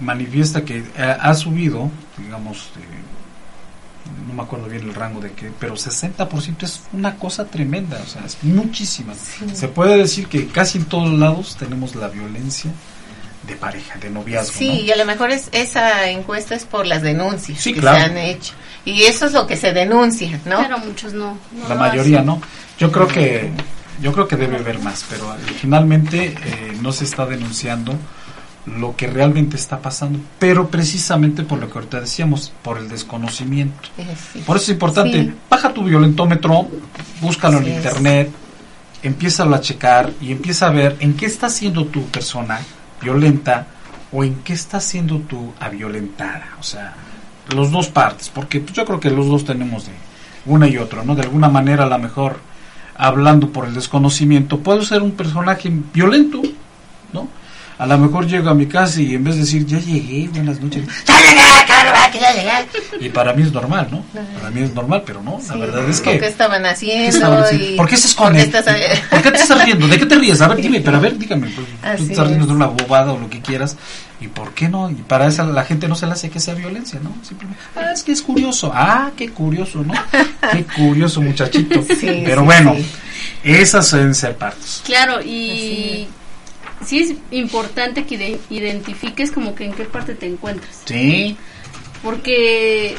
Speaker 6: manifiesta que ha subido, digamos, eh, no me acuerdo bien el rango de que, pero 60% es una cosa tremenda, o sea, es muchísima. Se puede decir que casi en todos lados tenemos la violencia de pareja, de noviazgo.
Speaker 7: Sí,
Speaker 6: ¿no?
Speaker 7: y a lo mejor es, esa encuesta es por las denuncias
Speaker 6: Sí,
Speaker 7: que
Speaker 6: claro.
Speaker 7: se han hecho. Y eso es lo que se denuncia, ¿no?
Speaker 4: Pero muchos no. no
Speaker 6: la mayoría
Speaker 4: hacen.
Speaker 6: no yo creo que yo creo que debe haber más pero eh, finalmente eh, no se está denunciando lo que realmente está pasando pero precisamente por lo que ahorita decíamos por el desconocimiento
Speaker 7: sí.
Speaker 6: por eso es importante
Speaker 7: Sí.
Speaker 6: baja tu violentómetro búscalo
Speaker 7: Así
Speaker 6: en
Speaker 7: es.
Speaker 6: internet empieza a checar y empieza a ver en qué está siendo tu persona violenta o en qué está siendo tu aviolentada o sea los dos partes porque pues, yo creo que los dos tenemos de una y otra no de alguna manera a lo mejor hablando por el desconocimiento puedo ser un personaje violento no a lo mejor llego a mi casa y en vez de decir ya llegué buenas noches ya llegué cabrón, que ya llegué y para mí es normal no para mí es normal pero no la verdad es
Speaker 7: ¿por
Speaker 6: que
Speaker 7: qué estaban haciendo?
Speaker 6: ¿Qué estaban haciendo?
Speaker 7: y
Speaker 6: ¿Por qué se esconden?
Speaker 7: por qué estás-
Speaker 6: ¿Por qué te estás riendo? ¿De qué te ríes? A ver, dime, pero a ver, dígame. Pues, tú te estás riendo de una bobada o lo que quieras. ¿Y por qué no? Y para eso la gente no se le hace que sea violencia, ¿no? Simplemente, ah, es que es curioso. Ah, qué curioso, ¿no? [laughs] Qué curioso, muchachito.
Speaker 7: Sí,
Speaker 6: pero
Speaker 7: sí,
Speaker 6: bueno,
Speaker 7: sí.
Speaker 6: esas deben ser partes.
Speaker 4: Claro, y sí es importante que ide- identifiques como que en qué parte te encuentras.
Speaker 6: Sí.
Speaker 4: Porque,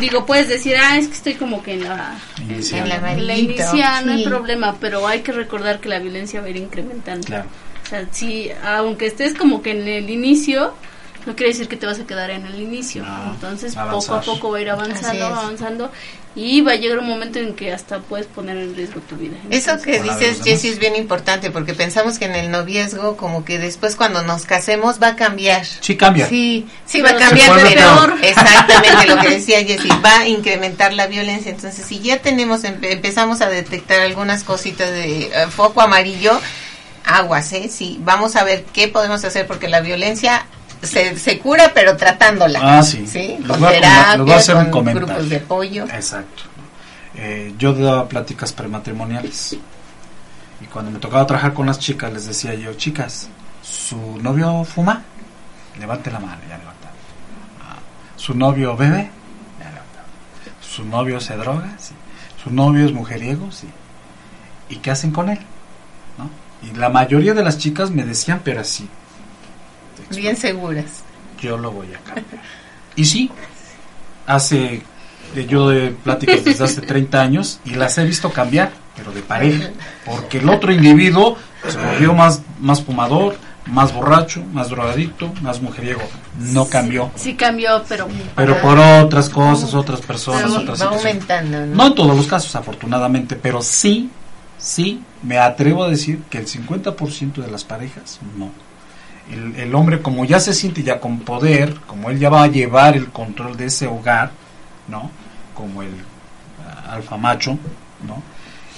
Speaker 4: digo, puedes decir, ah, es que estoy como que en la,
Speaker 6: Inicial,
Speaker 7: En la
Speaker 4: inicial, no hay
Speaker 7: sí.
Speaker 4: problema, pero hay que recordar que la violencia va a ir incrementando.
Speaker 6: Claro.
Speaker 4: O sea, si, aunque estés como que en el inicio, no quiere decir que te vas a quedar en el inicio.
Speaker 6: No,
Speaker 4: Entonces, poco a poco va a ir avanzando, avanzando, y va a llegar un momento en que hasta puedes poner en riesgo tu vida.
Speaker 7: Eso que dices. Jessy, es bien importante porque pensamos que en el noviazgo, como que después cuando nos casemos va a cambiar.
Speaker 6: Sí cambia.
Speaker 7: Sí, sí va a cambiar, pero
Speaker 6: peor.
Speaker 7: exactamente lo que [laughs] decía Jessy, va a incrementar la violencia. Entonces, si ya tenemos, empe- empezamos a detectar algunas cositas de eh, foco amarillo, aguas, ¿eh? Sí, vamos a ver qué podemos hacer porque la violencia se, se cura, pero tratándola.
Speaker 6: Ah, sí.
Speaker 7: ¿Sí? Con
Speaker 6: voy a com-
Speaker 7: terapia,
Speaker 6: les voy a hacer un comentario.
Speaker 7: grupos de apoyo.
Speaker 6: Exacto. Eh, yo daba pláticas prematrimoniales y cuando me tocaba trabajar con las chicas les decía yo, chicas, ¿su novio fuma? Levante la mano, ya levanta. Ah, ¿Su novio bebe? Ya levanta. ¿Su novio se droga? Sí. ¿Su novio es mujeriego? Sí. ¿Y qué hacen con él? ¿No? Y la mayoría de las chicas me decían, pero así.
Speaker 7: Bien seguras.
Speaker 6: yo lo voy a cambiar. Y sí, hace eh, yo de pláticas desde hace 30 años y las he visto cambiar, pero de pareja, porque el otro individuo se volvió más, más fumador, más borracho, más drogadicto, más mujeriego. No cambió.
Speaker 4: Sí cambió, pero...
Speaker 6: Pero por otras cosas, otras personas, otras
Speaker 7: va aumentando, ¿no?
Speaker 6: No en todos los casos, afortunadamente, pero sí, sí, me atrevo a decir que el 50% de las parejas no. El, el hombre, como ya se siente ya con poder, como él ya va a llevar el control de ese hogar, ¿no? Como el ah, alfa macho, ¿no?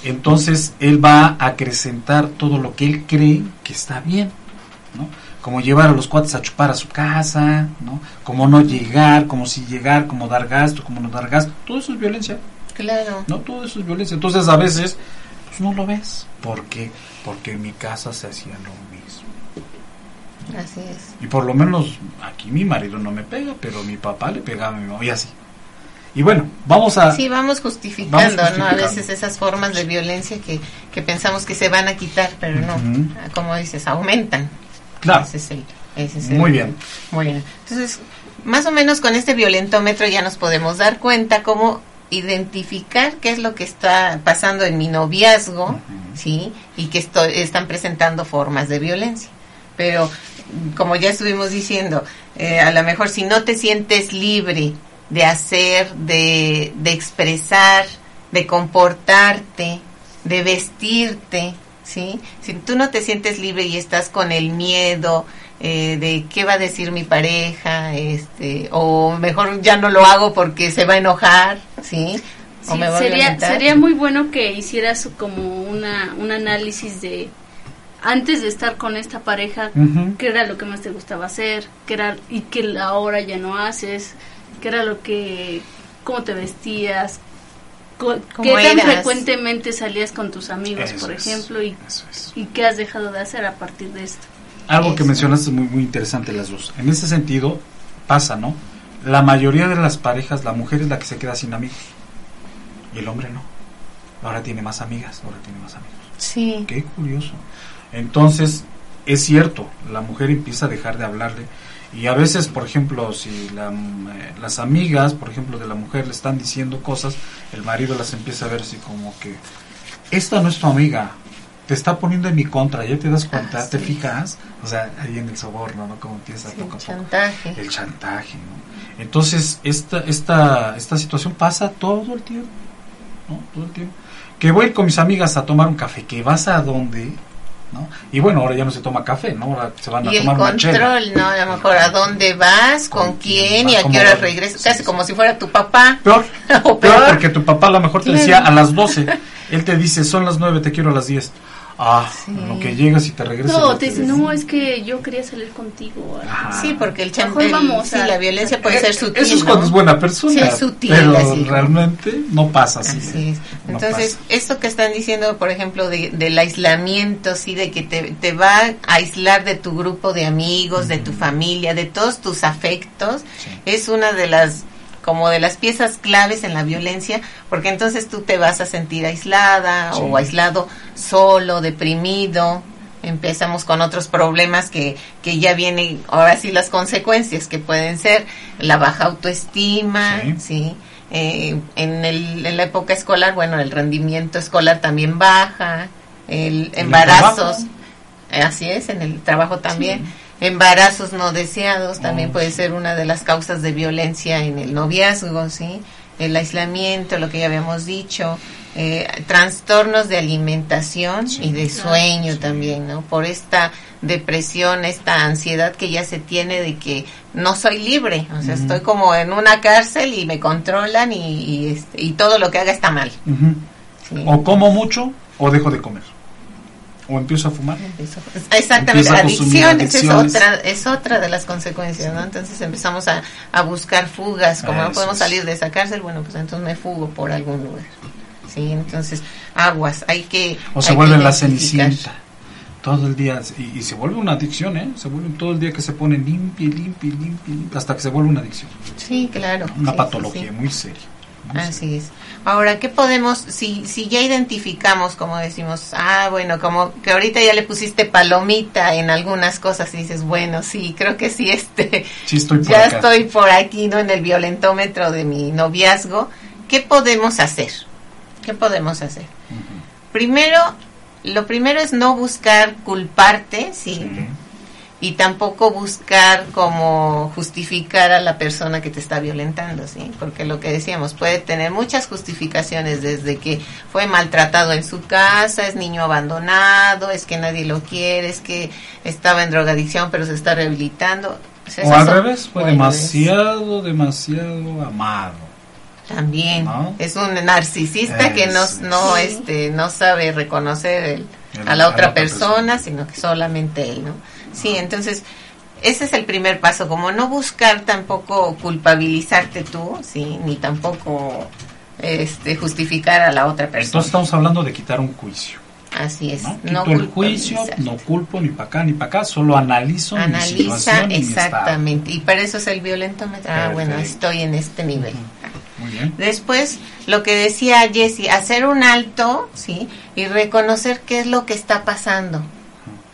Speaker 6: Entonces él va a acrecentar todo lo que él cree que está bien, ¿no? Como llevar a los cuates a chupar a su casa, ¿no? Como no llegar, como si llegar, como dar gasto, como no dar gasto, todo eso es violencia.
Speaker 7: Claro.
Speaker 6: No, todo eso es violencia. Entonces a veces pues no lo ves. ¿Por qué? Porque en mi casa se hacía lo mismo.
Speaker 7: Así es.
Speaker 6: Y por lo menos aquí mi marido no me pega, pero mi papá le pegaba a mi mamá y así. Y bueno, vamos a...
Speaker 7: Sí, vamos justificando,
Speaker 6: Vamos
Speaker 7: ¿no? A veces esas formas de violencia que, que pensamos que se van a quitar, pero no.
Speaker 6: Ujú.
Speaker 7: Como dices, aumentan.
Speaker 6: Claro.
Speaker 7: Ese es el, ese es el-
Speaker 6: Muy bien.
Speaker 7: Muy bien. Entonces, más o menos con este violentómetro ya nos podemos dar cuenta cómo identificar qué es lo que está pasando en mi noviazgo, ¿sí? Y que estoy, están presentando formas de violencia. Pero, como ya estuvimos diciendo, eh, a lo mejor si no te sientes libre de hacer, de, de expresar, de comportarte, de vestirte, ¿sí? Si tú no te sientes libre y estás con el miedo eh, de qué va a decir mi pareja, este, o mejor ya no lo hago porque se va a enojar, ¿sí? O me va a
Speaker 4: sería,
Speaker 7: violentar.
Speaker 4: sería muy bueno que hicieras como una, un análisis de antes de estar con esta pareja,
Speaker 6: Ujú.
Speaker 4: qué era lo que más te gustaba hacer, qué era y que ahora ya no haces, qué era lo que, cómo te vestías, co- qué
Speaker 7: ¿Cómo
Speaker 4: tan
Speaker 7: eras?
Speaker 4: frecuentemente salías con tus amigos,
Speaker 6: Eso
Speaker 4: por
Speaker 6: es,
Speaker 4: ejemplo, y,
Speaker 6: es.
Speaker 4: y qué has dejado de hacer a partir de esto.
Speaker 6: Algo que
Speaker 7: Eso.
Speaker 6: mencionaste es muy, muy interesante las dos. En ese sentido, pasa, ¿no? La mayoría de las parejas, la mujer es la que se queda sin amigos. Y el hombre no. Ahora tiene más amigas, ahora tiene más amigos.
Speaker 7: Sí.
Speaker 6: Qué curioso. Entonces, es cierto, la mujer empieza a dejar de hablarle. Y a veces, por ejemplo, si la, eh, las amigas, por ejemplo, de la mujer le están diciendo cosas, el marido las empieza a ver así como que, esta no es tu amiga, te está poniendo en mi contra, ¿ya te das cuenta?
Speaker 7: Ah,
Speaker 6: ¿Te
Speaker 7: sí.
Speaker 6: fijas? O sea, ahí en el soborno, ¿no? Como empieza
Speaker 7: Sí,
Speaker 6: poco a poco.
Speaker 7: chantaje.
Speaker 6: El chantaje, ¿no? Entonces, esta, esta, esta situación pasa todo el tiempo, ¿no? Todo el tiempo. Que voy a ir con mis amigas a tomar un café, que vas a dónde, ¿no? Y bueno, ahora ya no se toma café, ¿no? Ahora se van a
Speaker 7: Y el
Speaker 6: tomar una chela.
Speaker 7: control, ¿no? A lo mejor a dónde vas, con,
Speaker 6: ¿Con
Speaker 7: quién y a
Speaker 6: ¿Cómo
Speaker 7: qué hora regresas. Casi
Speaker 6: sí.
Speaker 7: como si fuera tu papá.
Speaker 6: Peor, [laughs]
Speaker 7: O
Speaker 6: peor,
Speaker 7: peor.
Speaker 6: porque tu papá a lo mejor te decía a las 12, él te dice, son las 9, te quiero a las 10. Ah,
Speaker 7: Sí.
Speaker 6: lo que llegas y te regresas.
Speaker 4: No, te dice, no, es que yo quería salir contigo.
Speaker 6: Ajá.
Speaker 7: Sí, porque el chantaje,
Speaker 4: vamos
Speaker 7: sí,
Speaker 4: a-
Speaker 7: la violencia puede
Speaker 6: Eh,
Speaker 7: ser sutil.
Speaker 6: Eso es
Speaker 7: ¿no?
Speaker 6: cuando es buena persona.
Speaker 7: Sí, es sutil,
Speaker 6: Pero
Speaker 7: así.
Speaker 6: realmente no pasa así.
Speaker 7: Así es.
Speaker 6: No
Speaker 7: Entonces,
Speaker 6: pasa.
Speaker 7: esto que están diciendo, por ejemplo, de, del aislamiento, sí, de que te, te va a aislar de tu grupo de amigos, de tu familia, de todos tus afectos,
Speaker 6: Sí.
Speaker 7: es una de las como de las piezas claves en la violencia, porque entonces tú te vas a sentir aislada
Speaker 6: Sí.
Speaker 7: o aislado, solo, deprimido. Empezamos con otros problemas que, que ya vienen, ahora sí las consecuencias que pueden ser la baja autoestima,
Speaker 6: Sí.
Speaker 7: sí, eh, en, el, en la época escolar, bueno, el rendimiento escolar también baja, el embarazos, así es, en el trabajo también, embarazos no deseados también
Speaker 6: Oh,
Speaker 7: puede ser una de las causas de violencia en el noviazgo, sí, el aislamiento, lo que ya habíamos dicho, eh, trastornos de alimentación
Speaker 6: Sí.
Speaker 7: y de sueño
Speaker 6: Sí.
Speaker 7: también, ¿no? Por esta depresión, esta ansiedad que ya se tiene de que no soy libre, o sea, estoy como en una cárcel y me controlan y, y, este, y todo lo que haga está mal. Sí.
Speaker 6: O como mucho o dejo de comer. O empiezo a fumar. [laughs]
Speaker 7: Exactamente,
Speaker 6: a consumir
Speaker 7: adicciones,
Speaker 6: adicciones.
Speaker 7: es otra es otra de las consecuencias, ¿no? Entonces empezamos a, a buscar fugas, como no podemos
Speaker 6: es.
Speaker 7: salir de esa cárcel, bueno, pues entonces me fugo por algún lugar. Sí, entonces aguas, hay que
Speaker 6: O se
Speaker 7: hay que
Speaker 6: vuelve la cenicienta. Todo el día. Y, y se vuelve una adicción, ¿eh? Se vuelve todo el día que se pone limpia, limpia, limpia, limpia, hasta que se vuelve una adicción.
Speaker 7: Sí, claro.
Speaker 6: Una
Speaker 7: sí,
Speaker 6: patología
Speaker 7: sí.
Speaker 6: muy seria.
Speaker 7: Así es. Ahora, ¿qué podemos, si, si ya identificamos, como decimos, ah, bueno, como que ahorita ya le pusiste palomita en algunas cosas y dices, bueno, sí, creo que sí, este,
Speaker 6: Sí, estoy por
Speaker 7: ya
Speaker 6: acá.
Speaker 7: estoy por aquí, ¿no? En el violentómetro de mi noviazgo. ¿qué podemos hacer? ¿Qué podemos hacer? Primero, lo primero es no buscar culparte, ¿sí?
Speaker 6: Sí.
Speaker 7: Y tampoco buscar como justificar a la persona que te está violentando, ¿sí? Porque lo que decíamos, puede tener muchas justificaciones desde que fue maltratado en su casa, es niño abandonado, es que nadie lo quiere, es que estaba en drogadicción pero se está rehabilitando.
Speaker 6: O al
Speaker 7: son-
Speaker 6: revés, fue demasiado, demasiado amado.
Speaker 7: También
Speaker 6: ¿No?
Speaker 7: es un narcisista que no, no,
Speaker 4: Sí.
Speaker 7: este, no sabe reconocer el-
Speaker 6: El-
Speaker 7: a la otra persona, sino que solamente él, ¿no? Sí, entonces ese es el primer paso, como no buscar tampoco culpabilizarte tú, sí, ni tampoco este justificar a la otra persona.
Speaker 6: Entonces estamos hablando de quitar un juicio.
Speaker 7: Así es,
Speaker 6: ¿no?
Speaker 7: no,
Speaker 6: Quito el juicio, no culpo ni para acá ni para acá, solo analizo mi
Speaker 7: Analiza
Speaker 6: situación y mi estado.
Speaker 7: exactamente, y para eso es el violentómetro. Ah, bueno, estoy en este nivel.
Speaker 6: Muy bien.
Speaker 7: Después, lo que decía Jessie, hacer un alto, ¿sí? Y reconocer qué es lo que está pasando.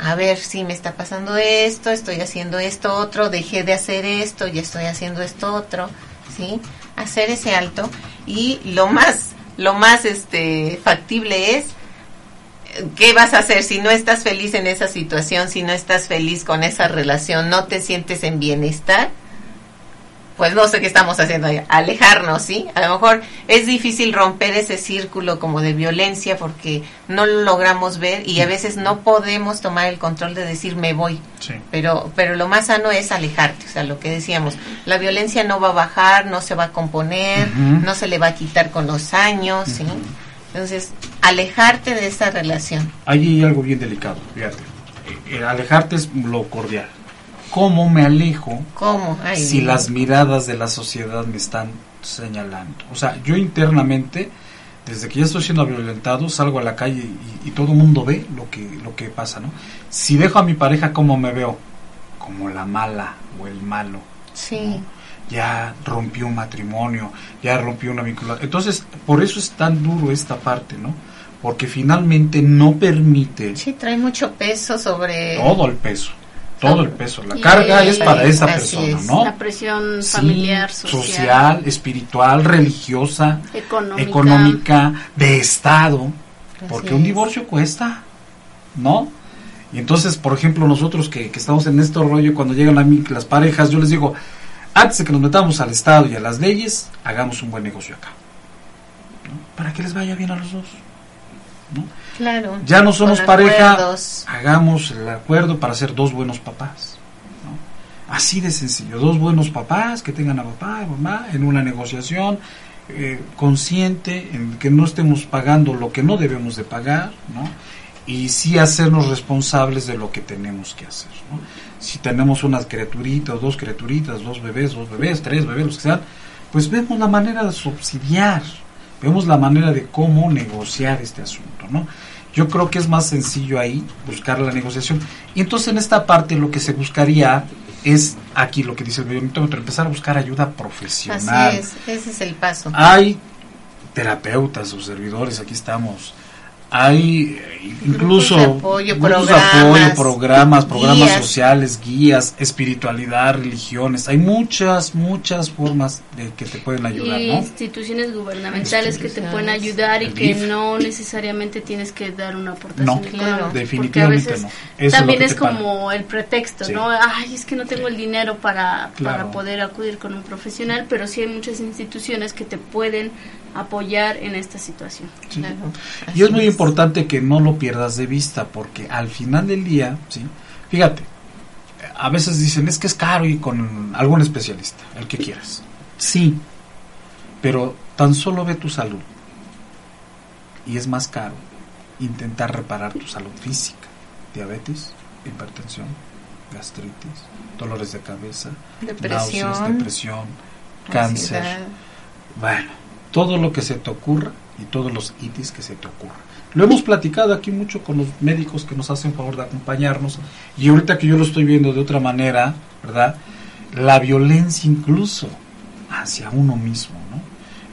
Speaker 7: A ver si me está pasando esto, estoy haciendo esto otro, dejé de hacer esto, ya estoy haciendo esto otro, ¿sí? Hacer ese alto y lo más lo más este factible es ¿Qué vas a hacer si no estás feliz en esa situación, si no estás feliz con esa relación, no te sientes en bienestar? Pues no sé qué estamos haciendo ahí, alejarnos, ¿sí? A lo mejor es difícil romper ese círculo como de violencia porque no lo logramos ver y a veces no podemos tomar el control de decir me voy.
Speaker 6: Sí.
Speaker 7: Pero, pero lo más sano es alejarte, o sea, lo que decíamos, la violencia no va a bajar, no se va a componer, no se le va a quitar con los años, ¿sí? Entonces, alejarte de esa relación.
Speaker 6: Ahí hay algo bien delicado, fíjate. Eh, eh, alejarte es lo cordial. ¿Cómo me alejo
Speaker 7: ¿Cómo? Ay,
Speaker 6: si las miradas de la sociedad me están señalando? O sea, yo internamente, desde que ya estoy siendo violentado, salgo a la calle y, y todo el mundo ve lo que, lo que pasa, ¿no? Si dejo a mi pareja, ¿cómo me veo? Como la mala o el malo.
Speaker 7: Sí,
Speaker 6: ya rompió un matrimonio, ya rompió una vinculación. Entonces, por eso es tan duro esta parte, ¿no? Porque finalmente no permite
Speaker 7: sí, trae mucho peso sobre...
Speaker 6: todo el peso, todo el peso. La carga es para esa persona,
Speaker 7: es.
Speaker 6: ¿no?
Speaker 4: La presión
Speaker 6: Sí,
Speaker 4: familiar, social,
Speaker 6: social, espiritual, religiosa,
Speaker 4: económica.
Speaker 6: económica, de Estado, porque un
Speaker 7: es.
Speaker 6: divorcio cuesta, ¿no? Y entonces, por ejemplo, nosotros que, que estamos en este rollo, cuando llegan a mí las parejas, yo les digo, antes de que nos metamos al Estado y a las leyes, hagamos un buen negocio acá. ¿no? Para que les vaya bien a los dos. ¿No?
Speaker 7: Claro.
Speaker 6: Ya no somos pareja,
Speaker 7: acuerdos.
Speaker 6: hagamos el acuerdo para ser dos buenos papás. ¿no? Así de sencillo, dos buenos papás que tengan a papá y mamá en una negociación eh, consciente, en que no estemos pagando lo que no debemos de pagar, ¿no? y sí hacernos responsables de lo que tenemos que hacer. ¿no? Si tenemos unas criaturitas, dos criaturitas, dos bebés, dos bebés, tres bebés, los que sean, pues vemos la manera de subsidiar, vemos la manera de cómo negociar este asunto, ¿no? Yo creo que es más sencillo ahí buscar la negociación. Y entonces en esta parte lo que se buscaría es aquí lo que dice el violentómetro, empezar a buscar ayuda profesional.
Speaker 7: Así es, ese es el paso.
Speaker 6: Hay terapeutas o servidores, aquí estamos. Hay incluso
Speaker 7: Grupos de apoyo,
Speaker 6: grupos de
Speaker 7: programas,
Speaker 6: apoyo, programas, programas
Speaker 7: guías.
Speaker 6: sociales, guías, espiritualidad, religiones. Hay muchas, muchas formas de que te pueden ayudar,
Speaker 4: y
Speaker 6: ¿no?
Speaker 4: instituciones gubernamentales que te pueden ayudar y
Speaker 6: El
Speaker 4: que no necesariamente tienes que dar una aportación
Speaker 6: No,
Speaker 4: económica.
Speaker 6: Definitivamente
Speaker 4: a veces
Speaker 6: no. Eso es
Speaker 4: también es,
Speaker 6: pagan.
Speaker 4: como el pretexto,
Speaker 6: Sí.
Speaker 4: ¿no? Ay, es que no tengo el dinero para,
Speaker 6: Claro.
Speaker 4: para poder acudir con un profesional, pero sí hay muchas instituciones que te pueden apoyar en esta situación.
Speaker 6: Sí.
Speaker 7: Claro,
Speaker 6: Y es muy importante que no lo pierdas de vista, porque al final del día, ¿sí? fíjate, a veces dicen, es que es caro ir con algún especialista, el que quieras. Sí, pero tan solo ve tu salud. Y es más caro intentar reparar tu salud física. Diabetes, hipertensión, gastritis, dolores de cabeza,
Speaker 7: Depresión,
Speaker 6: náuseas, depresión, cáncer.
Speaker 7: ansiedad.
Speaker 6: Bueno, todo lo que se te ocurra y todos los itis que se te ocurra. Lo hemos platicado aquí mucho con los médicos que nos hacen favor de acompañarnos y ahorita que yo lo estoy viendo de otra manera, ¿verdad? La violencia incluso hacia uno mismo, ¿no?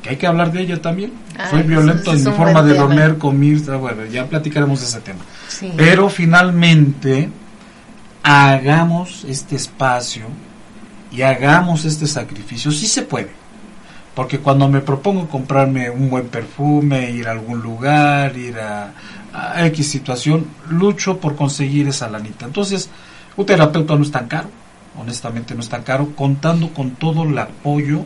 Speaker 6: Que hay que hablar de ella también.
Speaker 7: Ah,
Speaker 6: Soy violento en mi forma de
Speaker 7: tema.
Speaker 6: dormir, comer, bueno, ya platicaremos de ese tema.
Speaker 7: Sí.
Speaker 6: Pero finalmente hagamos este espacio y hagamos este sacrificio. Sí se puede. Porque cuando me propongo comprarme un buen perfume, ir a algún lugar, ir a, a X situación, lucho por conseguir esa lanita. Entonces, un terapeuta no es tan caro, honestamente no es tan caro, contando con todo el apoyo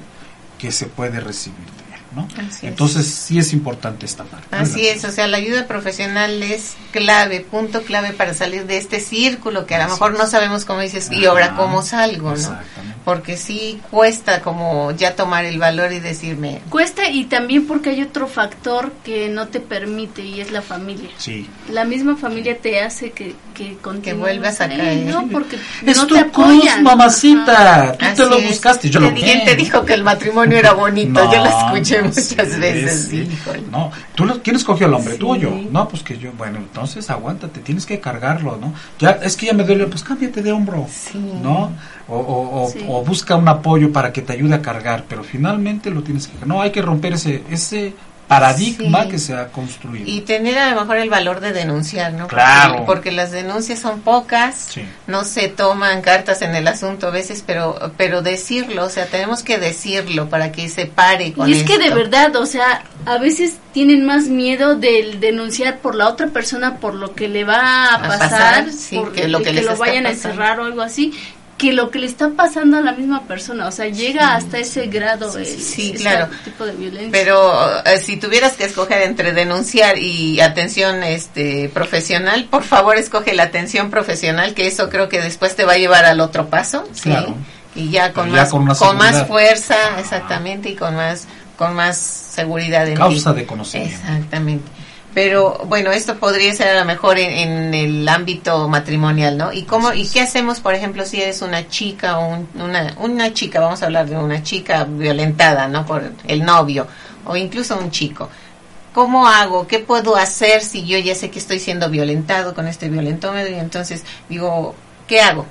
Speaker 6: que se puede recibir ¿no?
Speaker 7: Así es.
Speaker 6: Entonces, sí es importante esta parte.
Speaker 7: Así es, o sea, la ayuda profesional es clave, punto clave para salir de este círculo que a lo mejor no
Speaker 6: es.
Speaker 7: sabemos cómo dices, y
Speaker 6: Ajá,
Speaker 7: ahora cómo salgo, ¿no? Porque sí cuesta como ya tomar el valor y decirme,
Speaker 4: Cuesta y también porque hay otro factor que no te permite y es la familia.
Speaker 6: Sí.
Speaker 4: La misma familia te hace que, que continúes
Speaker 7: vuelvas a caer.
Speaker 4: ¿no? Porque
Speaker 6: Es
Speaker 4: no
Speaker 6: tu
Speaker 4: te
Speaker 6: cruz, mamacita. Tú
Speaker 7: Así
Speaker 6: te lo
Speaker 7: es.
Speaker 6: buscaste. Yo
Speaker 7: ¿Te
Speaker 6: lo
Speaker 7: di- ¿Quién te dijo que el matrimonio era bonito? yo lo escuché [laughs] muchas
Speaker 6: sí,
Speaker 7: veces.
Speaker 6: sí.
Speaker 7: híjole.
Speaker 6: No, ¿tú lo, ¿quién escogió al hombre? ¿Tú o yo?
Speaker 7: Sí.
Speaker 6: No, pues que yo. Bueno, entonces aguántate, tienes que cargarlo, ¿no? Ya, es que ya me duele, pues cámbiate de hombro,
Speaker 7: Sí.
Speaker 6: ¿no? O, o, o-
Speaker 4: Sí.
Speaker 6: o busca un apoyo para que te ayude a cargar, pero finalmente lo tienes que. No, hay que romper ese, ese paradigma
Speaker 7: Sí.
Speaker 6: que se ha construido.
Speaker 7: Y tener a lo mejor el valor de denunciar, ¿no?
Speaker 6: Claro.
Speaker 7: Porque, porque las denuncias son pocas,
Speaker 6: Sí.
Speaker 7: no se toman cartas en el asunto a veces, pero pero decirlo, o sea, tenemos que decirlo para que se pare con
Speaker 4: Y es que de
Speaker 7: esto.
Speaker 4: verdad, o sea, a veces tienen más miedo del denunciar por la otra persona por lo que le va a
Speaker 7: A
Speaker 4: pasar,
Speaker 7: pasar, sí,
Speaker 4: por
Speaker 7: que lo que
Speaker 4: que
Speaker 7: les
Speaker 4: lo
Speaker 7: está
Speaker 4: vayan a
Speaker 7: pasando.
Speaker 4: encerrar o algo así, que lo que le está pasando a la misma persona, o sea, llega hasta ese grado de
Speaker 7: Sí,
Speaker 4: ese
Speaker 7: claro.
Speaker 4: tipo de violencia.
Speaker 7: Pero eh, si tuvieras que escoger entre denunciar y atención este profesional, por favor escoge la atención profesional, que eso creo que después te va a llevar al otro paso, ¿sí?
Speaker 6: Claro.
Speaker 7: Y ya con
Speaker 6: ya
Speaker 7: más
Speaker 6: con
Speaker 7: más fuerza, exactamente, y con más con más seguridad en
Speaker 6: Causa
Speaker 7: ti.
Speaker 6: de conocimiento.
Speaker 7: Exactamente. Pero bueno, esto podría ser a lo mejor en, en el ámbito matrimonial, ¿no? ¿Y cómo y qué hacemos, por ejemplo, si eres una chica o un- una una chica, vamos a hablar de una chica violentada, ¿no? Por el novio o incluso un chico. ¿Cómo hago? ¿Qué puedo hacer si yo ya sé que estoy siendo violentado con este violentómetro? Y entonces digo, ¿qué hago?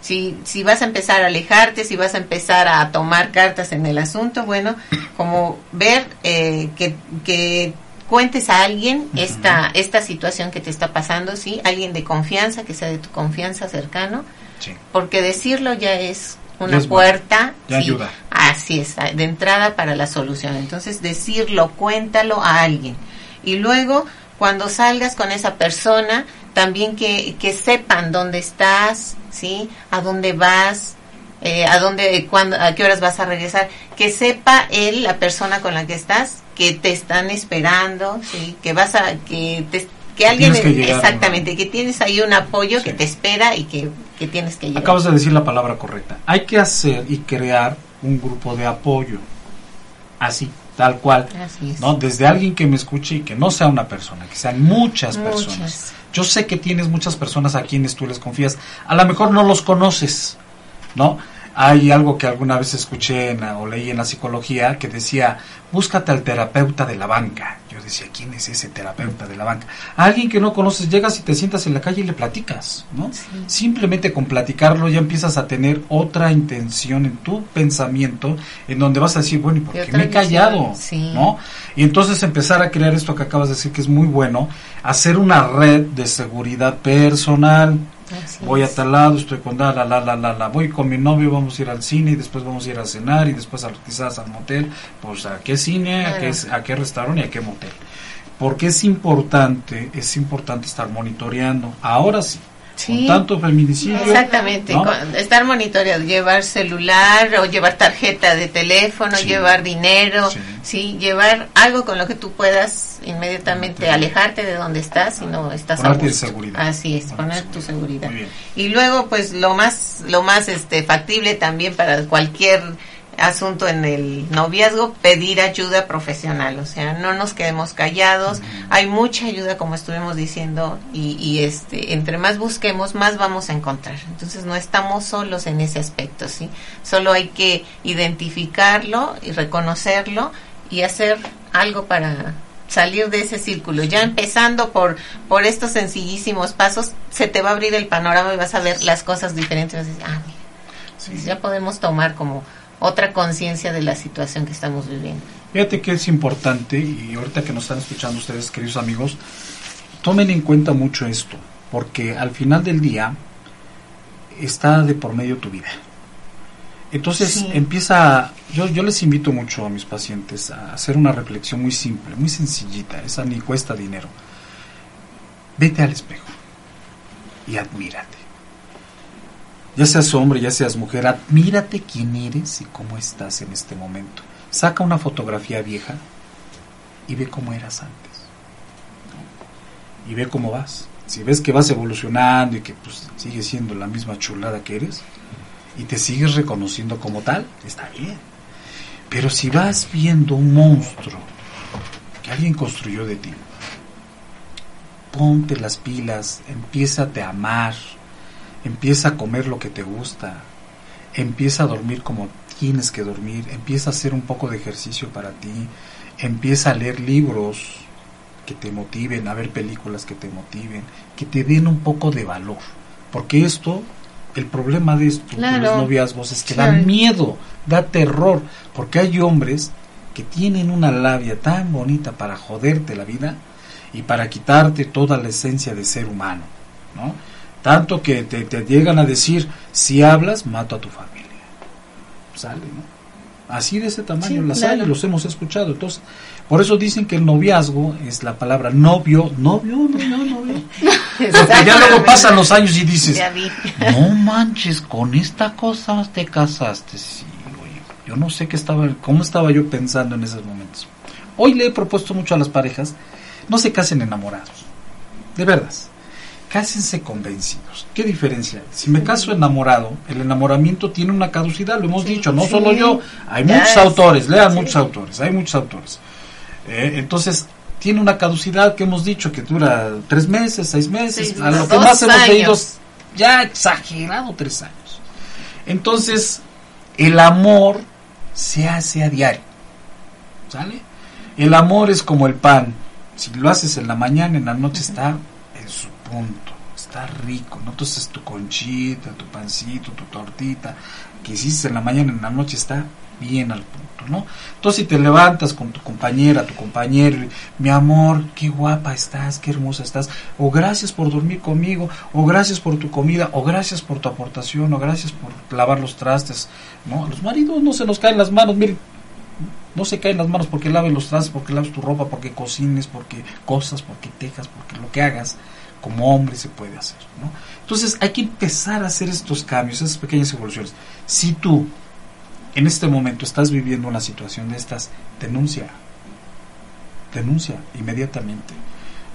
Speaker 7: Si, si vas a empezar a alejarte, si vas a empezar a tomar cartas en el asunto, bueno, como ver eh, que, que cuentes a alguien esta, esta situación que te está pasando, ¿sí? Alguien de confianza, que sea de tu confianza cercano,
Speaker 6: Sí.
Speaker 7: porque decirlo ya es una
Speaker 6: bueno.
Speaker 7: puerta.
Speaker 6: Ya
Speaker 7: sí,
Speaker 6: ayuda.
Speaker 7: Así es, de entrada para la solución. Entonces, decirlo, cuéntalo a alguien. Y luego, cuando salgas con esa persona, también que, que sepan dónde estás, ¿sí? A dónde vas, eh, a dónde, cuándo, a qué horas vas a regresar. Que sepa él, la persona con la que estás, que te están esperando, ¿sí? Que vas a, que te, que alguien,
Speaker 6: tienes que llegar,
Speaker 7: exactamente, que tienes ahí un apoyo
Speaker 6: Sí.
Speaker 7: que te espera y que, que tienes que llegar.
Speaker 6: Acabas de decir la palabra correcta. Hay que hacer y crear un grupo de apoyo. Así, tal cual.
Speaker 7: Así es.
Speaker 6: ¿no? Desde alguien que me escuche y que no sea una persona, que sean muchas,
Speaker 7: Muchas.
Speaker 6: personas. Yo sé que tienes muchas personas a quienes tú les confías. A lo mejor no los conoces, ¿no? Hay algo que alguna vez escuché en la- o leí en la psicología que decía, búscate al terapeuta de la banca. Yo decía, ¿quién es ese terapeuta de la banca? A alguien que no conoces, llegas y te sientas en la calle y le platicas, ¿no? Simplemente con platicarlo ya empiezas a tener otra intención en tu pensamiento, en donde vas a decir, bueno, ¿y por qué me he callado?
Speaker 7: sí.
Speaker 6: ¿No? Y entonces empezar a crear esto que acabas de decir que es muy bueno, hacer una red de seguridad personal.
Speaker 7: Así
Speaker 6: Voy a tal lado, estoy con la, la, la, la, la, la, voy con mi novio, vamos a ir al cine y después vamos a ir a cenar y después a, quizás al motel. Pues a qué cine, a qué, a qué restaurante y a qué motel. Porque es importante, es importante estar monitoreando. Ahora sí,
Speaker 7: Sí.
Speaker 6: con tanto feminicidio.
Speaker 7: Exactamente,
Speaker 6: ¿no?
Speaker 7: con- estar monitoreado, llevar celular o llevar tarjeta de teléfono,
Speaker 6: Sí.
Speaker 7: llevar dinero,
Speaker 6: Sí.
Speaker 7: sí. llevar algo con lo que tú puedas inmediatamente alejarte de donde estás y no estás
Speaker 6: Ponerte seguridad.
Speaker 7: Así es,
Speaker 6: Ponerte
Speaker 7: poner tu
Speaker 6: seguridad.
Speaker 7: seguridad.
Speaker 6: Muy bien.
Speaker 7: Y luego pues lo más lo más este factible también para cualquier asunto en el noviazgo pedir ayuda profesional, o sea, no nos quedemos callados, hay mucha ayuda como estuvimos diciendo y, y este entre más busquemos más vamos a encontrar. Entonces no estamos solos en ese aspecto, ¿sí? Solo hay que identificarlo y reconocerlo y hacer algo para salir de ese círculo. Ya empezando por por estos sencillísimos pasos, se te va a abrir el panorama y vas a ver las cosas diferentes. Vas a decir, ah, mira, pues ya podemos tomar como otra conciencia de la situación que estamos viviendo.
Speaker 6: Fíjate que es importante, y ahorita que nos están escuchando ustedes, queridos amigos, tomen en cuenta mucho esto, porque al final del día está de por medio tu vida. Entonces
Speaker 7: Sí.
Speaker 6: empieza, yo, yo les invito mucho a mis pacientes a hacer una reflexión muy simple, muy sencillita, esa ni cuesta dinero. Vete al espejo y admírate. Ya seas hombre, ya seas mujer, admírate quién eres y cómo estás en este momento. Saca una fotografía vieja y ve cómo eras antes. Y ve cómo vas. Si ves que vas evolucionando y que pues, sigues siendo la misma chulada que eres y te sigues reconociendo como tal, está bien. Pero si vas viendo un monstruo que alguien construyó de ti, ponte las pilas, empieza a amar, empieza a comer lo que te gusta, empieza a dormir como tienes que dormir, empieza a hacer un poco de ejercicio para ti, empieza a leer libros que te motiven, a ver películas que te motiven, que te den un poco de valor. Porque esto, el problema de esto, de
Speaker 7: Claro.
Speaker 6: los noviazgos, es que da miedo, da terror, porque hay hombres que tienen una labia tan bonita para joderte la vida y para quitarte toda la esencia de ser humano, ¿no? Tanto que te, te llegan a decir, si hablas, mato a tu familia. Sale, ¿no? Así de ese tamaño
Speaker 7: Sí,
Speaker 6: las
Speaker 7: claro.
Speaker 6: hay, los hemos escuchado. Entonces, por eso dicen que el noviazgo es la palabra novio, novio, novio, novio. [laughs] Porque ya luego pasan los años y dices, no manches, con esta cosa te casaste. Sí, oye, yo no sé qué estaba, cómo estaba yo pensando en esos momentos. Hoy le he propuesto mucho a las parejas, no se casen enamorados. De verdad. Cásense convencidos. ¿Qué diferencia? Si me caso enamorado, el enamoramiento tiene una caducidad, lo hemos
Speaker 7: Sí,
Speaker 6: dicho, no
Speaker 7: sí.
Speaker 6: solo yo, hay
Speaker 7: Ya
Speaker 6: muchos
Speaker 7: es-
Speaker 6: autores, lean
Speaker 7: sí.
Speaker 6: muchos autores, hay muchos autores. Eh, entonces, tiene una caducidad que hemos dicho que dura tres meses, seis meses,
Speaker 4: Seis
Speaker 6: a lo que más hemos leído ya exagerado tres años. Entonces, el amor se hace a diario. ¿Sale? El amor es como el pan. Si lo haces en la mañana, en la noche está en su punto. Está rico. ¿no? Entonces tu conchita, tu pancito, tu tortita, que hiciste en la mañana, en la noche está bien al punto, ¿no? Entonces si te levantas con tu compañera, tu compañero, mi amor, qué guapa estás, qué hermosa estás, o gracias por dormir conmigo, o gracias por tu comida, o gracias por tu aportación, o gracias por lavar los trastes, ¿no? Los maridos no se nos caen las manos, miren, no se caen las manos porque laves los trastes, porque laves tu ropa, porque cocines, porque cosas, porque tejas, porque lo que hagas como hombre se puede hacer, ¿no? Entonces hay que empezar a hacer estos cambios, esas pequeñas evoluciones. Si tú en este momento estás viviendo una situación de estas, denuncia. Denuncia inmediatamente.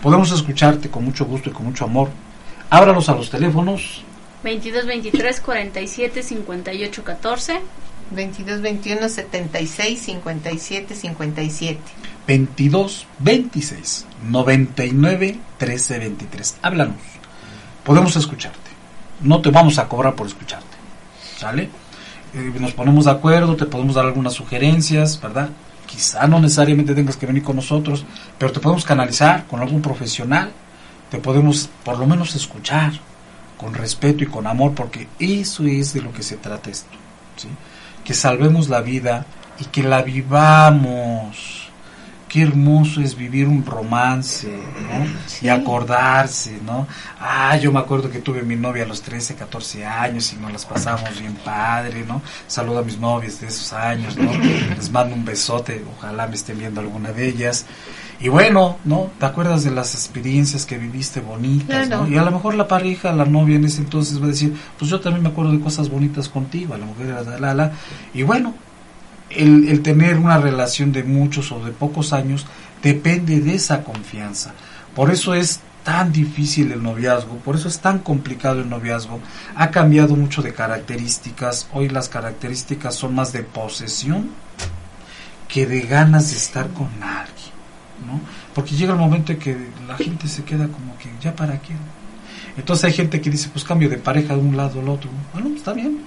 Speaker 6: Podemos escucharte con mucho gusto y con mucho amor. Ábralos a los teléfonos
Speaker 4: 22 23 47 58 14
Speaker 7: 22, 21, 76, 57, 57.
Speaker 6: 22 26 99 13 23. Háblanos. Podemos escucharte. No te vamos a cobrar por escucharte. ¿Sale? Eh, nos ponemos de acuerdo, te podemos dar algunas sugerencias, ¿verdad? Quizá no necesariamente tengas que venir con nosotros, pero te podemos canalizar con algún profesional. Te podemos por lo menos escuchar con respeto y con amor, porque eso es de lo que se trata esto. ¿sí? Que salvemos la vida y que la vivamos. Qué hermoso es vivir un romance, ¿no? Y acordarse, ¿no? Ah, yo me acuerdo que tuve mi novia a los 13, 14 años y nos las pasamos bien padre, ¿no? Saludo a mis novias de esos años, ¿no? [laughs] Les mando un besote, ojalá me estén viendo alguna de ellas. Y bueno, ¿no? ¿Te acuerdas de las experiencias que viviste bonitas,
Speaker 7: Claro.
Speaker 6: ¿no? Y a lo mejor la pareja, la novia en ese entonces va a decir, pues yo también me acuerdo de cosas bonitas contigo, a lo mejor era la, la, la. Y bueno, el, el tener una relación de muchos o de pocos años depende de esa confianza. Por eso es tan difícil el noviazgo, por eso es tan complicado el noviazgo. Ha cambiado mucho de características. Hoy las características son más de posesión que de ganas de estar con alguien, ¿no? Porque llega el momento en que la gente se queda como que ya para qué. Entonces hay gente que dice, pues cambio de pareja de un lado al otro. Bueno, está bien,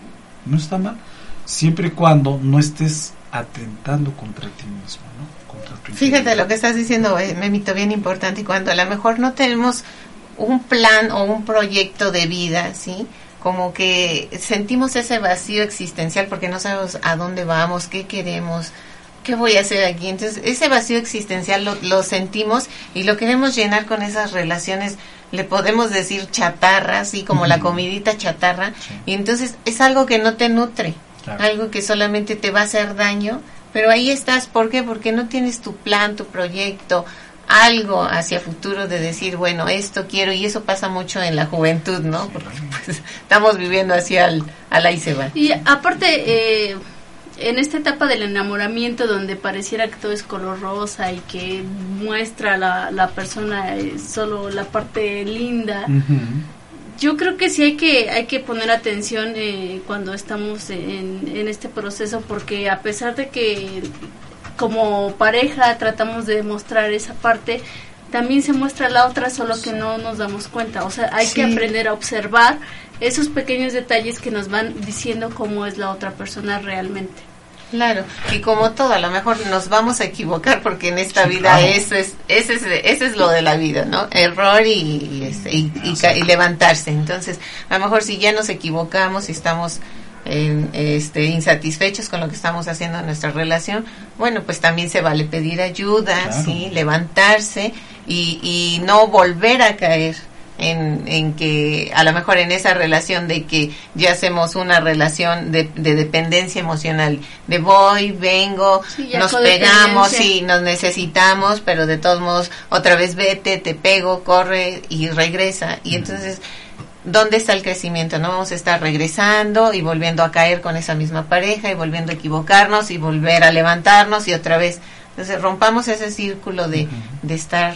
Speaker 6: no está mal, siempre y cuando no estés atentando contra ti mismo, ¿no? Contra tu
Speaker 7: Fíjate lo que estás diciendo, eh, Memito, bien importante. Y cuando a lo mejor no tenemos un plan o un proyecto de vida, ¿sí? Como que sentimos ese vacío existencial porque no sabemos a dónde vamos, qué queremos, qué voy a hacer aquí. Entonces, ese vacío existencial lo, lo sentimos y lo queremos llenar con esas relaciones, le podemos decir chatarra, así como la comidita chatarra.
Speaker 6: Sí.
Speaker 7: Y entonces es algo que no te nutre.
Speaker 6: Claro.
Speaker 7: algo que solamente te va a hacer daño, pero ahí estás, ¿por qué? Porque no tienes tu plan, tu proyecto, algo hacia futuro de decir, bueno, esto quiero, y eso pasa mucho en la juventud, ¿no? Porque pues, estamos viviendo así al, al ahí se va.
Speaker 4: Y aparte, eh, en esta etapa del enamoramiento donde pareciera que todo es color rosa y que muestra la, la persona eh, solo la parte linda, yo creo que sí hay que hay que poner atención eh, cuando estamos en, en este proceso porque a pesar de que como pareja tratamos de mostrar esa parte también se muestra la otra solo que no nos damos cuenta o sea hay que aprender a observar esos pequeños detalles que nos van diciendo cómo es la otra persona realmente
Speaker 7: Claro, y como todo, a lo mejor nos vamos a equivocar porque en esta
Speaker 6: Sí,
Speaker 7: vida
Speaker 6: claro.
Speaker 7: eso es, ese es, ese es lo de la vida, ¿no? Error y, y, este, y, y ca- y levantarse. Entonces, a lo mejor si ya nos equivocamos y estamos en, este, insatisfechos con lo que estamos haciendo en nuestra relación, bueno, pues también se vale pedir ayuda,
Speaker 6: Claro.
Speaker 7: sí, levantarse y, y no volver a caer en, en que a lo mejor en esa relación de que ya hacemos una relación de, de dependencia emocional, de voy, vengo,
Speaker 4: Sí,
Speaker 7: nos pegamos y nos necesitamos, pero de todos modos otra vez vete, te pego, corre y regresa. Y entonces, ¿dónde está el crecimiento? No vamos a estar regresando y volviendo a caer con esa misma pareja y volviendo a equivocarnos y volver a levantarnos y otra vez. Entonces, rompamos ese círculo de, de estar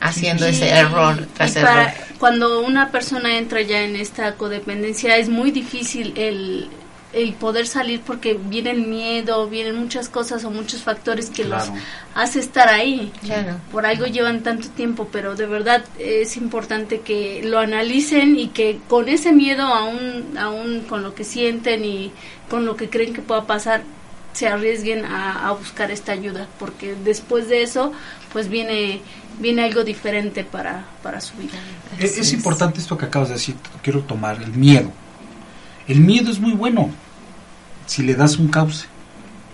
Speaker 7: haciendo
Speaker 4: Y-
Speaker 7: ese error tras
Speaker 4: y para-
Speaker 7: error.
Speaker 4: Cuando una persona entra ya en esta codependencia es muy difícil el, el poder salir porque viene el miedo, vienen muchas cosas o muchos factores que
Speaker 6: Claro.
Speaker 4: los hace estar ahí.
Speaker 7: Claro.
Speaker 4: Por algo llevan tanto tiempo, pero de verdad es importante que lo analicen y que con ese miedo, aún, aún con lo que sienten y con lo que creen que pueda pasar, se arriesguen a, a buscar esta ayuda, porque después de eso, pues viene viene algo diferente para, para su vida.
Speaker 6: Es, es importante esto que acabas de decir, quiero tomar el miedo. El miedo es muy bueno si le das un cauce.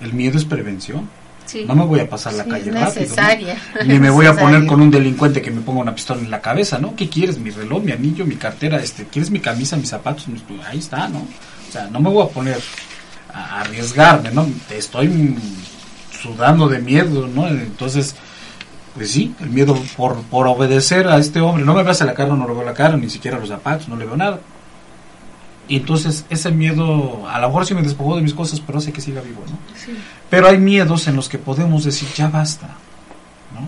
Speaker 6: El miedo es prevención.
Speaker 4: Sí.
Speaker 6: No me voy a pasar la
Speaker 7: Sí,
Speaker 6: calle rápido. ¿no? [laughs]
Speaker 7: necesaria.
Speaker 6: Ni me voy a poner con un delincuente que me ponga una pistola en la cabeza, ¿no? ¿Qué quieres? Mi reloj, mi anillo, mi cartera, este, ¿quieres mi camisa, mis zapatos? Mis- pues, Ahí está, ¿no? O sea, no me voy a poner a arriesgarme, ¿no? Estoy sudando de miedo, ¿no? Entonces, pues sí, el miedo por, por obedecer a este hombre. No me veas a la cara, no le veo la cara, ni siquiera los zapatos, no le veo nada. Y entonces ese miedo, a lo mejor sí me despojó de mis cosas, pero sé que siga vivo, ¿no?
Speaker 4: Sí.
Speaker 6: Pero hay miedos en los que podemos decir, ya basta, ¿no?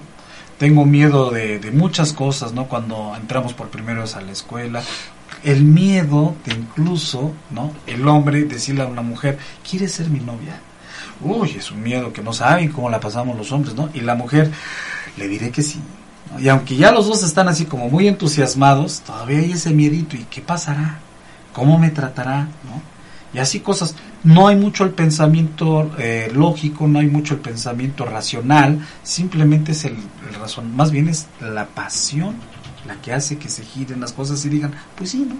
Speaker 6: Tengo miedo de, de muchas cosas, ¿no? Cuando entramos por primera vez a la escuela. El miedo de incluso, ¿no? El hombre decirle a una mujer, ¿quieres ser mi novia? Uy, es un miedo que no saben cómo la pasamos los hombres, ¿no? Y la mujer, le diré que sí. Y aunque ya los dos están así como muy entusiasmados, todavía hay ese miedito. ¿Y qué pasará? ¿Cómo me tratará? ¿no? Y así cosas. No hay mucho el pensamiento eh, lógico, no hay mucho el pensamiento racional, simplemente es el razón, más bien es la pasión la que hace que se giren las cosas y digan, pues sí, ¿no?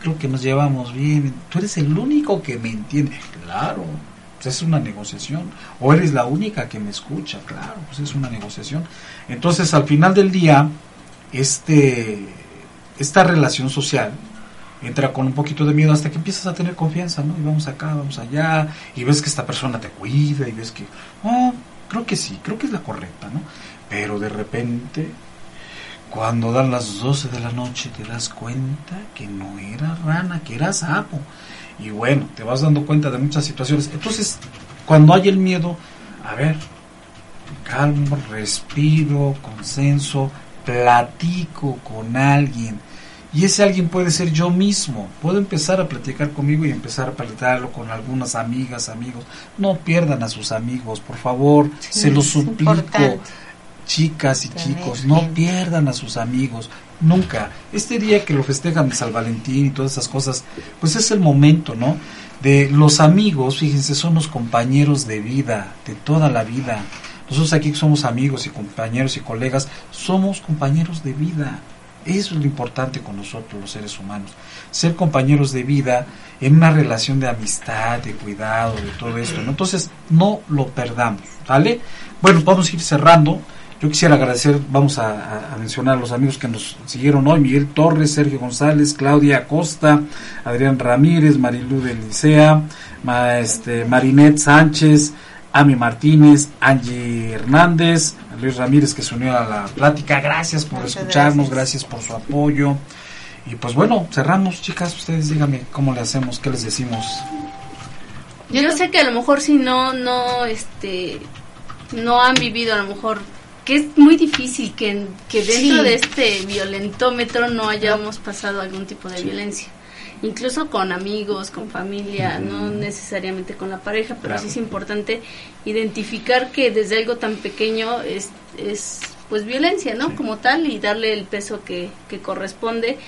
Speaker 6: Creo que nos llevamos bien, tú eres el único que me entiende, claro, pues es una negociación, o eres la única que me escucha, claro, pues es una negociación. Entonces al final del día, este, esta relación social, entra con un poquito de miedo hasta que empiezas a tener confianza, ¿no? Y vamos acá, vamos allá, y ves que esta persona te cuida, y ves que, oh, creo que sí, creo que es la correcta, ¿no? Pero de repente, cuando dan las 12 de la noche, te das cuenta que no era rana, que era sapo. Y bueno, te vas dando cuenta de muchas situaciones. Entonces, cuando hay el miedo, a ver, calmo, respiro, consenso, platico con alguien. Y ese alguien puede ser yo mismo. Puedo empezar a platicar conmigo y empezar a platicarlo con algunas amigas, amigos. No pierdan a sus amigos, por favor.
Speaker 7: Sí,
Speaker 6: se los suplico.
Speaker 7: importante.
Speaker 6: Chicas y chicos, no pierdan a sus amigos. Nunca. Este día que lo festejan de San Valentín y todas esas cosas, pues es el momento, ¿no? De los amigos, fíjense, son los compañeros de vida, de toda la vida. Nosotros aquí somos amigos y compañeros y colegas, somos compañeros de vida. Eso es lo importante con nosotros los seres humanos. Ser compañeros de vida en una relación de amistad, de cuidado, de todo esto. ¿no? Entonces, no lo perdamos, ¿vale? Bueno, vamos a ir cerrando. Yo quisiera agradecer, vamos a, mencionar a los amigos que nos siguieron hoy, Miguel Torres, Sergio González, Claudia Acosta, Adrián Ramírez, Marilú de Licea, este, Marinette Sánchez, Ami Martínez, Angie Hernández, Luis Ramírez que se unió a la plática. Gracias por escucharnos, gracias. por su apoyo. Y pues bueno, cerramos, chicas. Ustedes díganme cómo le hacemos, qué les decimos.
Speaker 4: Yo sé que a lo mejor si no, no, este, no han vivido a lo mejor que es muy difícil que, que dentro de este violentómetro no hayamos pasado algún tipo de violencia. Incluso con amigos, con familia, no necesariamente con la pareja, pero sí es importante identificar que desde algo tan pequeño es, es pues violencia, ¿no? Como tal y darle el peso que, que corresponde.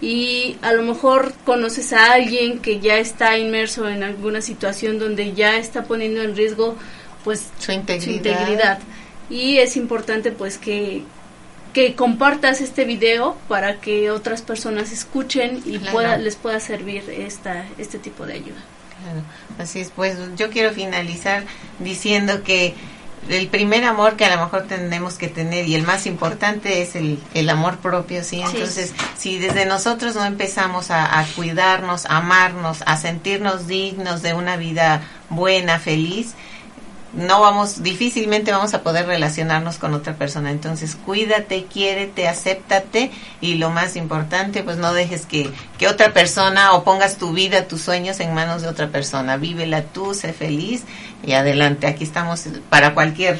Speaker 4: Y a lo mejor conoces a alguien que ya está inmerso en alguna situación donde ya está poniendo en riesgo pues
Speaker 7: su integridad, su
Speaker 4: integridad. Y es importante pues que, que compartas este video para que otras personas escuchen y pueda, les pueda servir esta, este tipo de ayuda.
Speaker 7: Así es, pues yo quiero finalizar diciendo que el primer amor que a lo mejor tenemos que tener y el más importante es el, el amor propio, ¿sí? Entonces, si desde nosotros no empezamos a, a, cuidarnos, a amarnos, a sentirnos dignos de una vida buena, feliz, no vamos, difícilmente vamos a poder relacionarnos con otra persona. Entonces, cuídate, quiérete, acéptate y lo más importante, pues no dejes que, que otra persona o pongas tu vida, tus sueños en manos de otra persona. Vívela tú, sé feliz y adelante. Aquí estamos para cualquier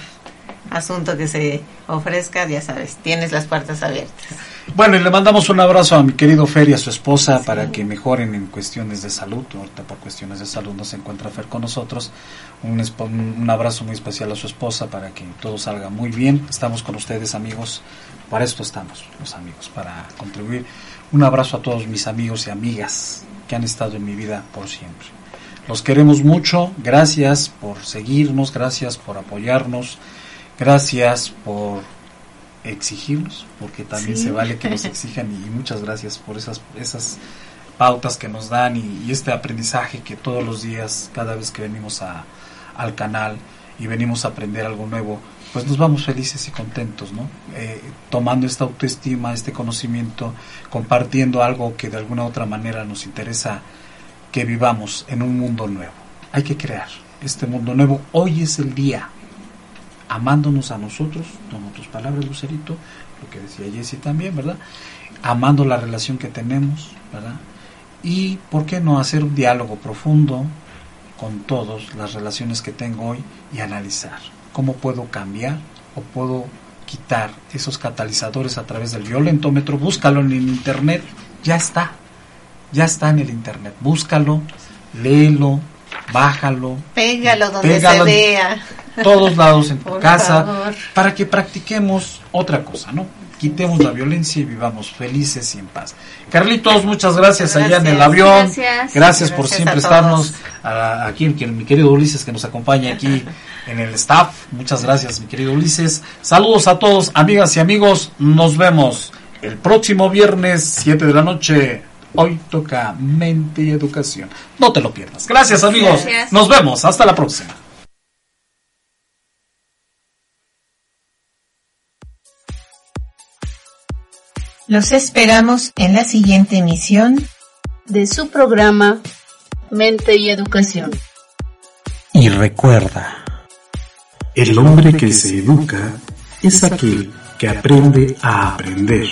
Speaker 7: asunto que se ofrezca, ya sabes, tienes las puertas abiertas.
Speaker 6: Bueno, y le mandamos un abrazo a mi querido Fer y a su esposa para que mejoren en cuestiones de salud. Ahorita por cuestiones de salud no se encuentra Fer con nosotros. Un, un abrazo muy especial a su esposa para que todo salga muy bien. Estamos con ustedes, amigos. Para esto estamos, los amigos, para contribuir. Un abrazo a todos mis amigos y amigas que han estado en mi vida por siempre. Los queremos mucho. Gracias por seguirnos, gracias por apoyarnos, gracias por exigirnos, porque también se vale que nos exijan y, muchas gracias por esas, esas pautas que nos dan y, este aprendizaje que todos los días, cada vez que venimos a, al canal y venimos a aprender algo nuevo, pues nos vamos felices y contentos, ¿no? Eh, tomando esta autoestima, este conocimiento, compartiendo algo que de alguna otra manera nos interesa que vivamos en un mundo nuevo. Hay que crear este mundo nuevo. Hoy es el día amándonos a nosotros, tomo tus palabras, Lucerito, lo que decía Jesse también, ¿verdad? Amando la relación que tenemos, ¿verdad? Y, ¿por qué no hacer un diálogo profundo con todas las relaciones que tengo hoy y analizar cómo puedo cambiar o puedo quitar esos catalizadores a través del violentómetro? Búscalo en el internet, ya está, ya está en el internet, búscalo, léelo, bájalo.
Speaker 7: Pégalo donde se vea.
Speaker 6: Todos lados en tu casa. Para que practiquemos otra cosa, ¿no? Quitemos la violencia y vivamos felices y en paz. Carlitos, muchas gracias, allá en el avión. Gracias, por siempre estarnos aquí, mi querido Ulises que nos acompaña aquí [laughs] en el staff. Muchas gracias, mi querido Ulises. Saludos a todos, amigas y amigos. Nos vemos el próximo viernes, 7 de la noche Hoy toca mente y educación. No te lo pierdas. Gracias amigos. Nos vemos. Hasta la próxima.
Speaker 3: Los esperamos en la siguiente emisión de su programa Mente y Educación.
Speaker 5: Y recuerda, el hombre que se educa es aquel que aprende a aprender.